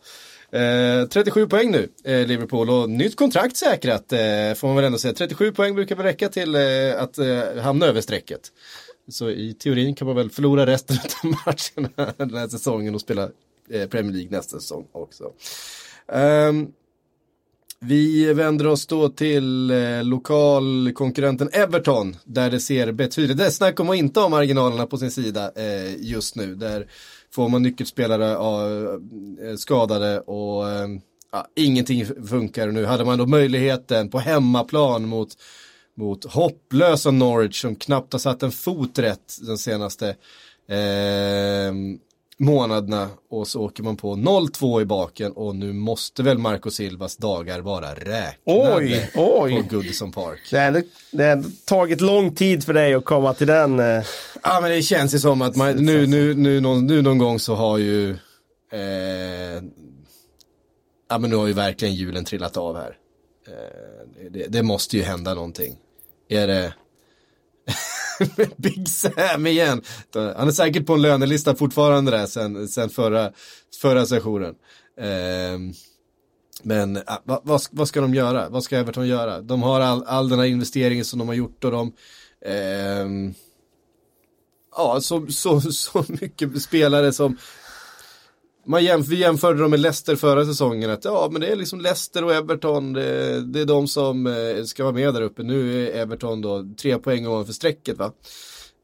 Eh, 37 poäng nu, eh, Liverpool, och nytt kontrakt säkrat, eh, får man väl ändå säga. 37 poäng brukar väl räcka till eh, att eh, hamna över strecket. Så i teorin kan man väl förlora resten av matcherna den här säsongen och spela eh, Premier League nästa säsong också. Um, vi vänder oss då till eh, lokalkonkurrenten Everton där det ser betydligt, det är snack om att inte ha marginalerna på sin sida eh, just nu. Där får man nyckelspelare äh, skadade och äh, ja, ingenting funkar nu. Hade man då möjligheten på hemmaplan mot, mot hopplösa Norwich som knappt har satt en fot rätt den senaste äh, månaderna och så åker man på 0-2 i baken och nu måste väl Marco Silvas dagar vara räknade oj, oj. på Goodison Park. Det har, det har tagit lång tid för dig att komma till den. Eh. Ja men det känns ju som att man, nu, nu, nu, någon, nu någon gång så har ju eh, Ja men nu har ju verkligen hjulen trillat av här. Eh, det, det måste ju hända någonting. Är det Big Sam igen. Han är säkert på en lönelista fortfarande där sen, sen förra, förra sessionen. Eh, men ah, eh, vad, vad, vad, ska de göra? Vad ska Everton göra? De har all, all den här investeringen som de har gjort och de eh, Ja, så, så, så mycket spelare som man jämf vi jämförde dem med Leicester förra säsongen. Att ja, men det är liksom Leicester och Everton. Det, det är de som eh, ska vara med där uppe. Nu är Everton då tre poäng ovanför strecket va.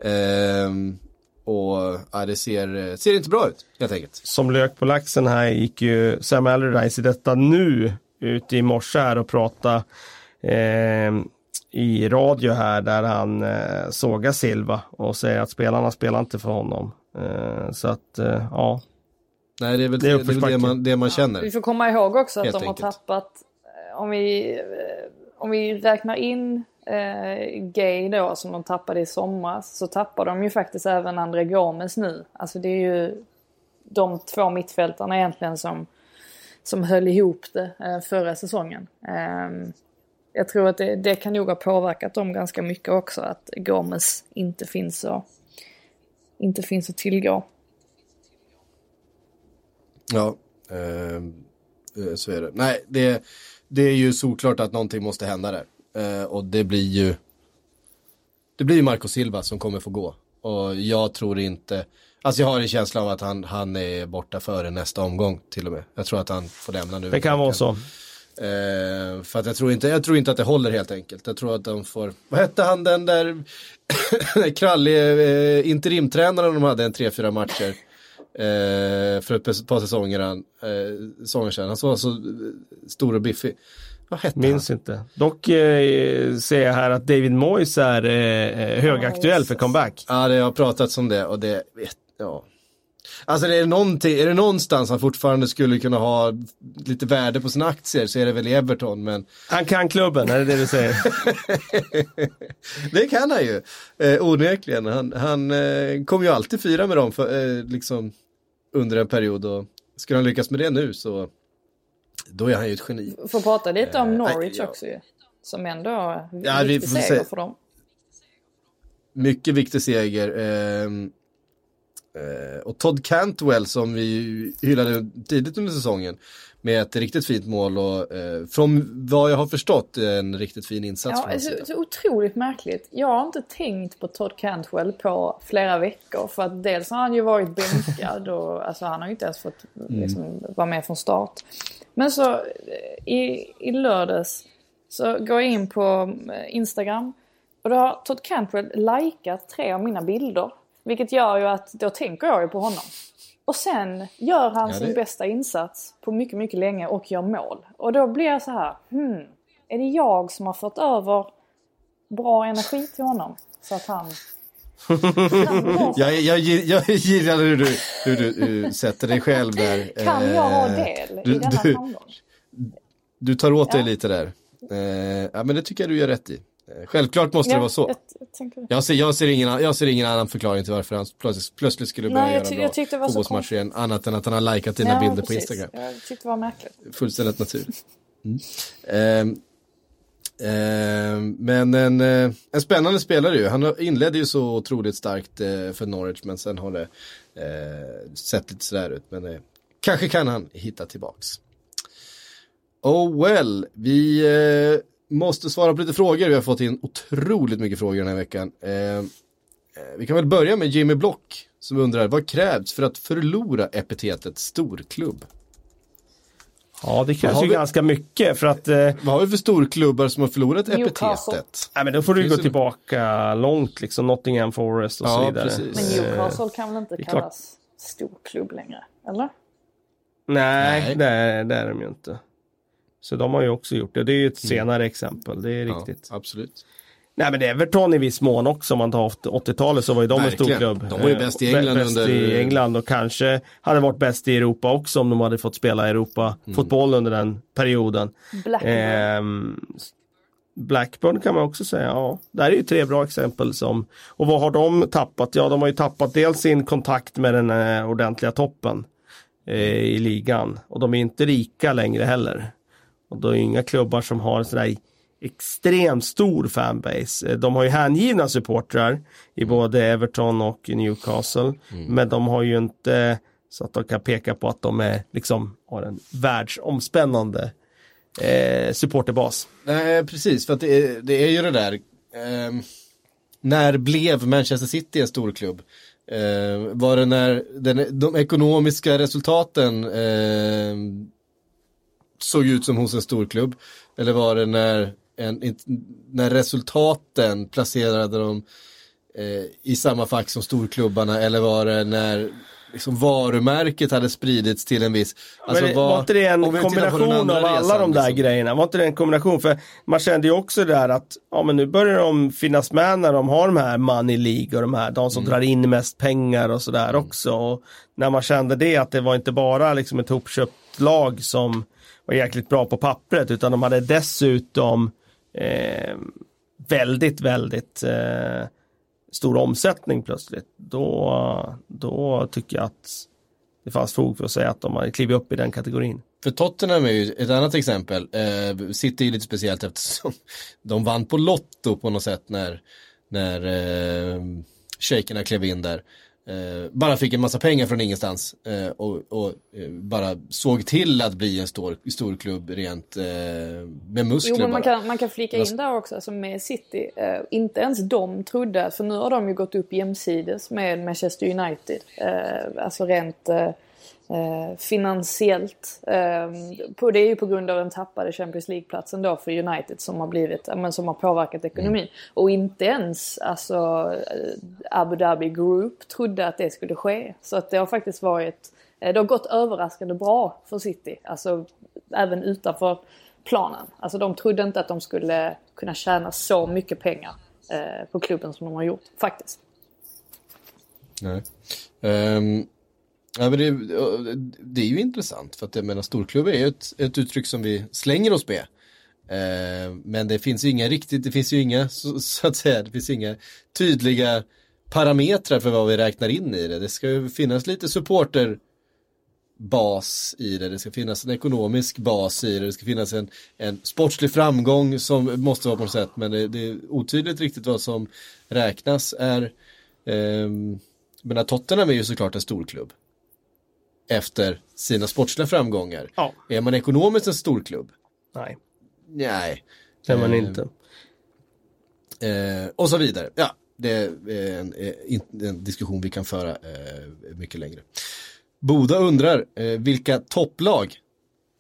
Ehm, och ja, det ser, ser inte bra ut helt enkelt. Som lök på laxen här gick ju Sam Allardyce i detta nu ut i morse här och prata eh, i radio här där han eh, sågar Silva och säger att spelarna spelar inte för honom. Eh, så att eh, ja, Nej, det är väl det, är det, det, man, det man känner. Vi får komma ihåg också att de enkelt. har tappat, eh, om vi, eh, om vi räknar in eh, Gay då som de tappade i somras så tappar de ju faktiskt även André Gomes nu. Alltså det är ju de två mittfältarna egentligen som, som höll ihop det eh, förra säsongen. Eh, jag tror att det, det, kan nog ha påverkat dem ganska mycket också att Gomes inte finns, och, inte finns att tillgå. Ja, eh, eh, så är det. Nej, det, det är ju såklart att någonting måste hända där. Eh, och det blir ju det blir ju Marco Silva som kommer få gå. Och jag tror inte, alltså jag har en känsla av att han, han är borta före nästa omgång till och med. Jag tror att han får lämna nu. Det kan vara så. Eh, för att jag tror, inte, jag tror inte att det håller helt enkelt. Jag tror att de får, vad hette han den där krallige eh, interimtränaren de hade en tre, fyra matcher. Eh, för ett par säsonger, eh, säsonger sedan. Han var så eh, stor och biffig. Vad hette Minns han? inte. Dock eh, ser jag här att David Moyes är eh, eh högaktuell för comeback. Ja, det har pratats om det och det, vet, ja. Alltså är det, är det någonstans han fortfarande skulle kunna ha lite värde på sina aktier så är det väl i Everton. Men... Han kan klubben, är det det du säger? det kan han ju, eh, onekligen. Han, han eh, kommer ju alltid fira med dem för, eh, liksom, under en period. Och skulle han lyckas med det nu så då är han ju ett geni. Får prata lite om eh, Norwich äh, också ju. Som ändå är en ja, viktig seger för dem. Mycket viktig seger. Eh, och Todd Cantwell som vi hyllade tidigt under säsongen med ett riktigt fint mål och eh, från vad jag har förstått en riktigt fin insats. Ja, så, så otroligt märkligt. Jag har inte tänkt på Todd Cantwell på flera veckor för att dels har han ju varit bänkad och alltså han har ju inte ens fått mm. liksom, vara med från start. Men så eh, i, i lördags så går jag in på eh, Instagram och då har Todd Cantwell likat tre av mina bilder vilket gör ju att då tänker jag ju på honom. Och sen gör han ja, det... sin bästa insats på mycket, mycket länge och gör mål. Och då blir jag så här, hmm, är det jag som har fått över bra energi till honom? Så att han... jag, jag, jag gillar hur du, hur du sätter dig själv där. Kan jag ha eh, del du, i denna du, framgång? Du tar åt dig ja. lite där. Eh, ja men det tycker jag du gör rätt i. Eh, självklart måste ja, det vara så. Jag, jag, ser, jag, ser ingen, jag ser ingen annan förklaring till varför han plötsligt, plötsligt skulle börja Nej, göra jag bra fotbollsmatcher igen. Annat än att han har likat dina ja, bilder precis. på Instagram. Jag tyckte det var märkligt. Fullständigt naturligt. Mm. Um, um, men en, uh, en spännande spelare ju. Han inledde ju så otroligt starkt uh, för Norwich men sen har det uh, sett lite sådär ut. Men kanske kan han hitta tillbaks. Oh well, vi måste svara på lite frågor. Vi har fått in otroligt mycket frågor den här veckan. Eh, eh, vi kan väl börja med Jimmy Block som undrar vad krävs för att förlora epitetet storklubb? Ja, det krävs ju vi... ganska mycket för att... Eh... Vad har vi för storklubbar som har förlorat epitetet? Nej, men då får du gå tillbaka långt, liksom Nottingham Forest och ja, så vidare. Precis. Men Newcastle kan väl inte kallas storklubb längre? Eller? Nej, Nej. Det, är, det är de ju inte. Så de har ju också gjort det. Det är ju ett mm. senare mm. exempel, det är riktigt. Ja, absolut. Nej men det är Everton i viss mån också om man tar 80-talet så var ju de Verkligen. en stor klubb. De var ju bäst i England bäst under... i England och kanske hade varit bäst i Europa också om de hade fått spela Europa-fotboll mm. under den perioden. Blackburn. Eh, Blackburn kan man också säga, ja. Där är ju tre bra exempel som, och vad har de tappat? Ja, de har ju tappat dels sin kontakt med den eh, ordentliga toppen eh, i ligan och de är inte rika längre heller. Och då är inga klubbar som har sådär extremt stor fanbase. Eh, de har ju hängivna supportrar i mm. både Everton och Newcastle. Mm. Men de har ju inte så att de kan peka på att de är, liksom, har en världsomspännande eh, supporterbas. Nej, precis, för att det är, det är ju det där. Eh, när blev Manchester City en stor klubb? Eh, var det när den, de ekonomiska resultaten eh, såg ut som hos en storklubb? Eller var det när, en, när resultaten placerade dem eh, i samma fack som storklubbarna? Eller var det när liksom varumärket hade spridits till en viss... Alltså var, var inte det en kombination av alla resan, de där liksom. grejerna? Var inte det en kombination? För man kände ju också där att ja, men nu börjar de finnas med när de har de här Money League och de här, de som mm. drar in mest pengar och sådär mm. också. Och när man kände det att det var inte bara liksom ett hopköpt lag som var jäkligt bra på pappret utan de hade dessutom eh, väldigt, väldigt eh, stor omsättning plötsligt. Då, då tycker jag att det fanns fog för att säga att de hade klivit upp i den kategorin. För Tottenham är ju ett annat exempel. Eh, City är lite speciellt eftersom de vann på Lotto på något sätt när, när eh, shejkerna klev in där. Eh, bara fick en massa pengar från ingenstans eh, och, och eh, bara såg till att bli en stor, stor klubb rent eh, med muskler. Jo, men man kan, man kan flika in där också, alltså med City, eh, inte ens de trodde, för nu har de ju gått upp jämsides med Manchester United, eh, alltså rent eh, finansiellt. Eh, på, det är ju på grund av den tappade Champions League-platsen då för United som har blivit, men som har påverkat ekonomin. Mm. Och inte ens alltså eh, Abu Dhabi Group trodde att det skulle ske. Så att det har faktiskt varit, eh, det har gått överraskande bra för City. Alltså även utanför planen. Alltså de trodde inte att de skulle kunna tjäna så mycket pengar eh, på klubben som de har gjort, faktiskt. Nej. Um, Ja, men det, det, är ju intressant för att jag menar storklubbar är ju ett, ett uttryck som vi slänger oss med. Eh, men det finns ju inga riktigt, det finns ju inga, så, så, att säga, det finns inga tydliga parametrar för vad vi räknar in i det. Det ska ju finnas lite supporter bas i det, det ska finnas en ekonomisk bas i det, det ska finnas en, en sportslig framgång som måste vara på något sätt, men det, det är otydligt riktigt vad som räknas är, eh, men Tottenham är ju såklart en storklubb efter sina sportsliga framgångar. Ja. Är man ekonomiskt en storklubb? Nej. Nej. Det är man eh, inte. Eh, och så vidare. Ja, det är en, en diskussion vi kan föra eh, mycket längre. Boda undrar eh, vilka topplag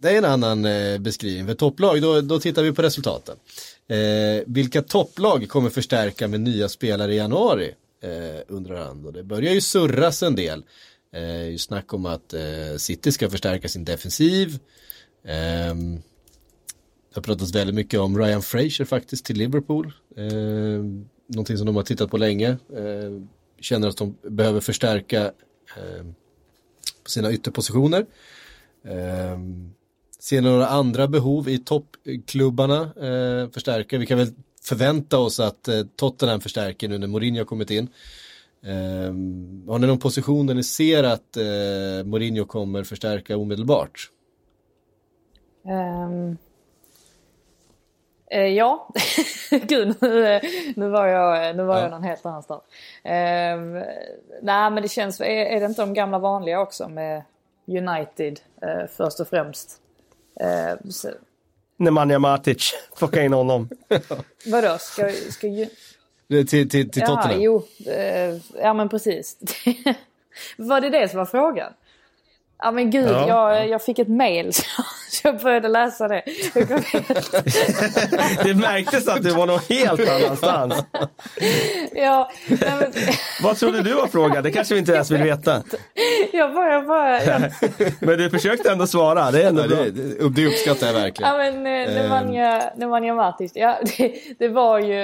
det är en annan eh, beskrivning. För topplag, då, då tittar vi på resultaten. Eh, vilka topplag kommer förstärka med nya spelare i januari? Eh, undrar han. Och det börjar ju surras en del. Eh, snack om att eh, City ska förstärka sin defensiv. Eh, det har pratats väldigt mycket om Ryan Fraser faktiskt till Liverpool. Eh, någonting som de har tittat på länge. Eh, känner att de behöver förstärka eh, sina ytterpositioner. Eh, ser några andra behov i toppklubbarna eh, förstärka. Vi kan väl förvänta oss att eh, Tottenham förstärker nu när Mourinho har kommit in. Um, har ni någon position där ni ser att uh, Mourinho kommer förstärka omedelbart? Um, uh, ja, gud nu, nu var jag, nu var ja. jag någon helt annanstans. Um, nej men det känns, är, är, det inte de gamla vanliga också med United uh, först och främst? Uh, så... Nemanja Matic, plocka in honom. Vadå, ska, ska, till, till, till ja, Tottenham? Jo, eh, ja men precis. var det det som var frågan? Ja men gud, ja. jag, jag fick ett mail så jag började läsa det. det märktes att du var någon helt annanstans. ja, men... Vad trodde du var frågan? Det kanske vi inte ens vill veta. jag bara, jag bara... Jag... men du försökte ändå svara, det är ändå ja, bra. Det, det uppskattar jag verkligen. Ja men eh, Nemanja, ehm. Nemanja Matic, ja det, det, var ju,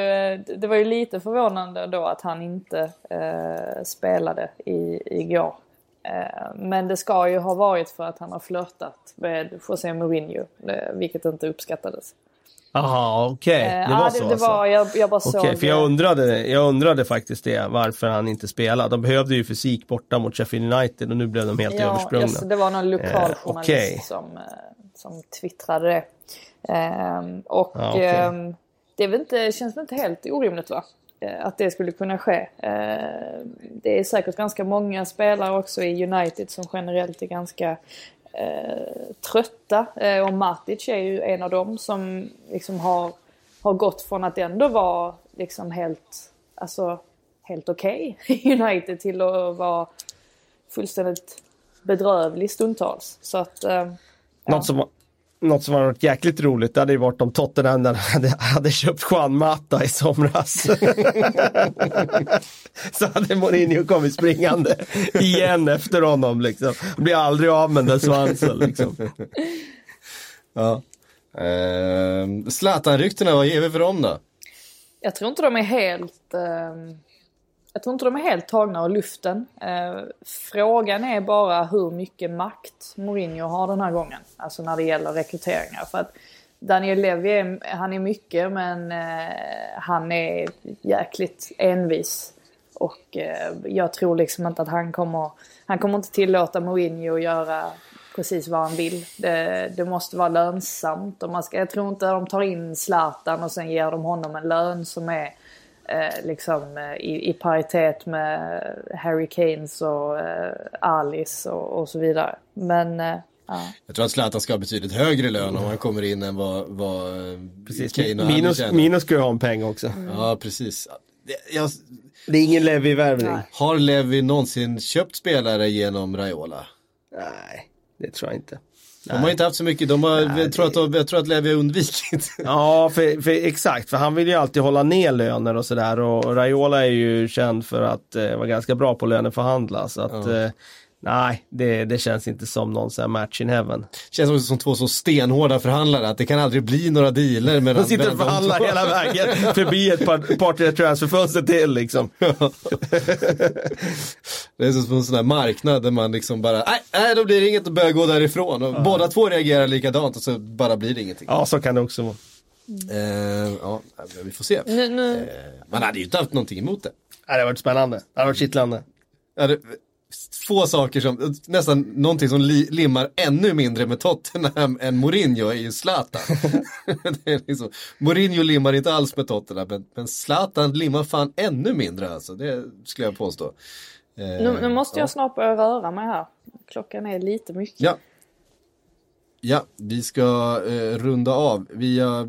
det var ju lite förvånande då att han inte eh, spelade i, igår. Eh, men det ska ju ha varit för att han har flörtat med José Mourinho, eh, vilket inte uppskattades. Jaha, okej. Okay. Eh, det var ja, så det, det alltså. var, jag, jag bara okay, för jag undrade, jag undrade faktiskt det, varför han inte spelade. De behövde ju fysik borta mot Sheffield United och nu blev de helt ja, översprungna. Yes, det var någon lokal journalist okay. som, som twittrade det. Um, och ja, okay. ehm, det väl inte, känns väl inte helt orimligt va? Eh, att det skulle kunna ske. Eh, det är säkert ganska många spelare också i United som generellt är ganska eh, trötta. Och Matic är ju en av dem som liksom har, har gått från att ändå vara liksom helt, alltså, helt okej okay i United till att vara fullständigt bedrövlig stundtals. Så att, ja. Något som något som har varit jäkligt roligt det hade ju varit om Tottenham hade, hade köpt Juan Mata i somras. så hade Mourinho kommit springande igen efter honom liksom. Blir aldrig av med den där svansen liksom. ja. Uh, Zlatan-ryktena, vad ger vi för dem då? Jag tror inte de är helt... Uh jag tror inte de är helt tagna av luften. Eh, frågan är bara hur mycket makt Mourinho har den här gången. Alltså när det gäller rekryteringar. För att Daniel Levy är, han är mycket men eh, han är jäkligt envis. Och eh, jag tror liksom inte att han kommer, han kommer inte tillåta Mourinho att göra precis vad han vill. Det, det måste vara lönsamt. Och man ska, jag tror inte att de tar in Zlatan och sen ger de honom en lön som är eh, liksom eh, i, i paritet med Harry Kanes och eh, Alice och, och, så vidare. Men eh, Ja. Jag tror att Zlatan ska ha betydligt högre lön om han kommer in än vad, vad precis. Kane och Minus, Minus ska ju ha en peng också. Mm. Ja, precis. Det, jag, det är ingen Levi-värvning. Har Levi någonsin köpt spelare genom Raiola? Nej, det tror jag inte. De har inte haft så mycket, de har, Nej, jag, tror det... att de, jag tror att Levi har undvikit. Ja, för, för, exakt, för han vill ju alltid hålla ner löner och sådär och Raiola är ju känd för att eh, vara ganska bra på löneförhandla. Så att, ja. eh, Nej, det, det känns inte som någon sån match in heaven. Känns som, som två så stenhårda förhandlare att det kan aldrig bli några dealer mellan De sitter och förhandlar hela vägen förbi ett par, par tre transferfönster till liksom. Det är som en sån här marknad där man liksom bara, nej, nej då blir det inget och börjar gå därifrån. Och ja. båda två reagerar likadant och så bara blir det ingenting. Ja, så kan det också vara. Eh, ja, vi får se. Nu, nu. Eh, man hade ju inte haft någonting emot det. det hade varit spännande. Det hade varit kittlande. Ja, det, få saker som, nästan någonting som li, limmar ännu mindre med Tottenham än Mourinho är ju Zlatan. är liksom, Mourinho limmar inte alls med Tottenham, men, men Zlatan limmar fan ännu mindre alltså, det skulle jag påstå. Eh, nu, nu, måste jag ja. snart börja röra mig här. Klockan är lite mycket. Ja, Ja, vi ska eh, runda av. Vi har,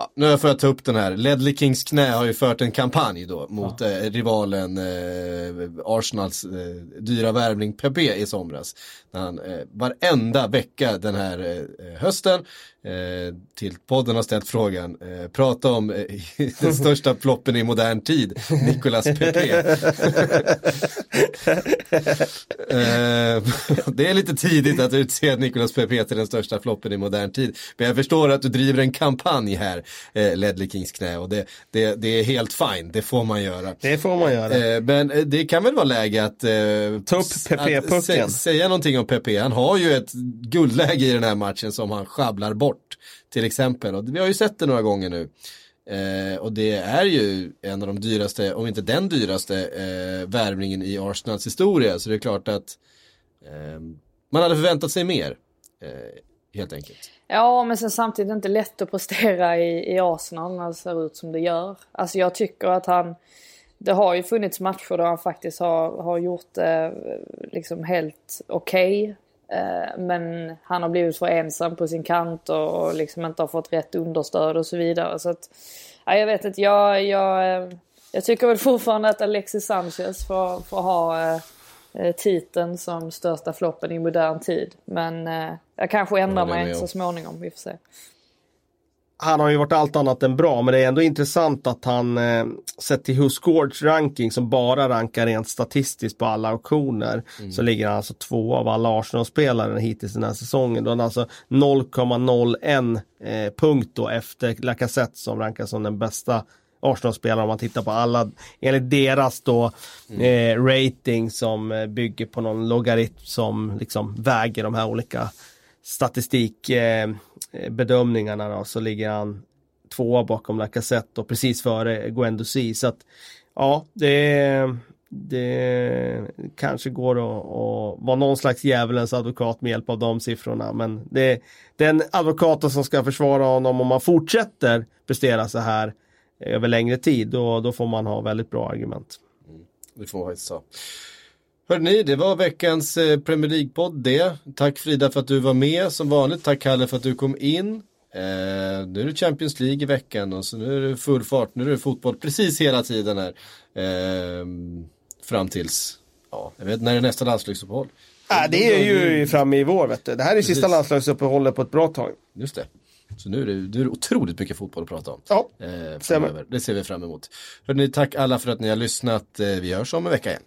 ja, nu får jag ta upp den här. Ledley Kings knä har ju fört en kampanj då mot ja. eh, rivalen eh, Arsenals eh, dyra värvning Pepe i somras. När han eh, varenda vecka den här eh, hösten eh, till podden har ställt frågan, eh, prata om eh, den största floppen i modern tid, Nicolas Pepe. eh, det är lite tidigt att utse Nicolas Pepe till den största floppen i modern tid. Men jag förstår att du driver en kampanj här, eh, Ledley Kings knä, och det, det, det, är helt fine, det får man göra. Det får man göra. Eh, men eh, det kan väl vara läge att, eh, Ta upp Pepe-pucken. Säga någonting om Pepe, han har ju ett guldläge i den här matchen som han sjabblar bort bort. Till exempel, och vi har ju sett det några gånger nu. Eh, och det är ju en av de dyraste, om inte den dyraste, eh, värvningen i Arsenals historia. Så det är klart att eh, man hade förväntat sig mer. Helt enkelt. Ja, men sen samtidigt inte lätt att prestera i, i Arsenal när det ser ut som det gör. Alltså jag tycker att han, det har ju funnits matcher där han faktiskt har, har gjort det liksom helt okej. Okay. Men han har blivit för ensam på sin kant och liksom inte har fått rätt understöd och så vidare. Så att, ja, jag vet inte, jag, jag, eh, jag tycker väl fortfarande att Alexis Sanchez får, får ha eh, titeln som största floppen i modern tid. Men eh, jag kanske ändrar mig så småningom, vi får se han har ju varit allt annat än bra, men det är ändå intressant att han eh, sett till WhoScored ranking som bara rankar rent statistiskt på alla auktioner mm. så ligger han alltså två av alla Arsenal-spelare hittills den här säsongen. Då han alltså 0,01 eh, punkt då efter Lacazette som rankas som den bästa Arsenal-spelare om man tittar på alla enligt deras då mm. eh, rating som eh, bygger på någon logaritm som liksom väger de här olika statistikbedömningarna eh, då, så ligger han tvåa bakom Lacazette och precis före Guendouzi. Så att ja, det, det kanske går att, att vara någon slags djävulens advokat med hjälp av de siffrorna. Men det, den advokaten som ska försvara honom om man fortsätter prestera så här över längre tid, då, då får man ha väldigt bra argument. Mm, det får man faktiskt ha. Hörrni, det var veckans eh, Premier League-podd det. Tack Frida för att du var med som vanligt. Tack Kalle för att du kom in. Eh, nu är det Champions League i veckan och så nu är det full fart. Nu är det fotboll precis hela tiden här. Eh, fram tills, ja, jag vet när är nästa landslagsuppehåll? Äh, det är ju framme i vår vet du. Det här är precis. sista landslagsuppehållet på ett bra tag. Just det. Så nu är, det, nu är det otroligt mycket fotboll att prata om. Ja, eh, stämmer. Det ser vi fram emot. Hörrni, tack alla för att ni har lyssnat. Eh, vi hörs om en vecka igen.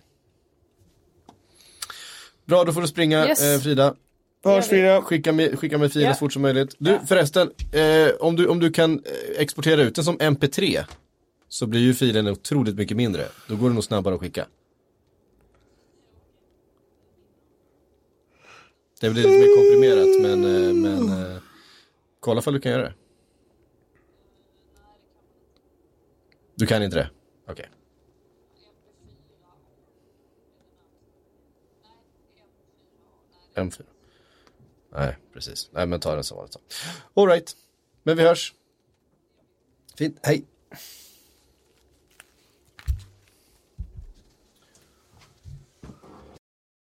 Bra, då får du springa yes. eh, Frida. Hörs Frida. Skicka med, skicka med filen yeah. så fort som möjligt. Du yeah. förresten, eh, om, du, om du kan eh, exportera ut den som MP3 så blir ju filen otroligt mycket mindre. Då går det nog snabbare att skicka. Det blir lite mer komprimerat men, eh, men eh, kolla ifall du kan göra det. Du kan inte det? Okej. Okay. M4. Nej, precis. Nej, men ta den som vanligt. Alright, men vi hörs. Fint, hej.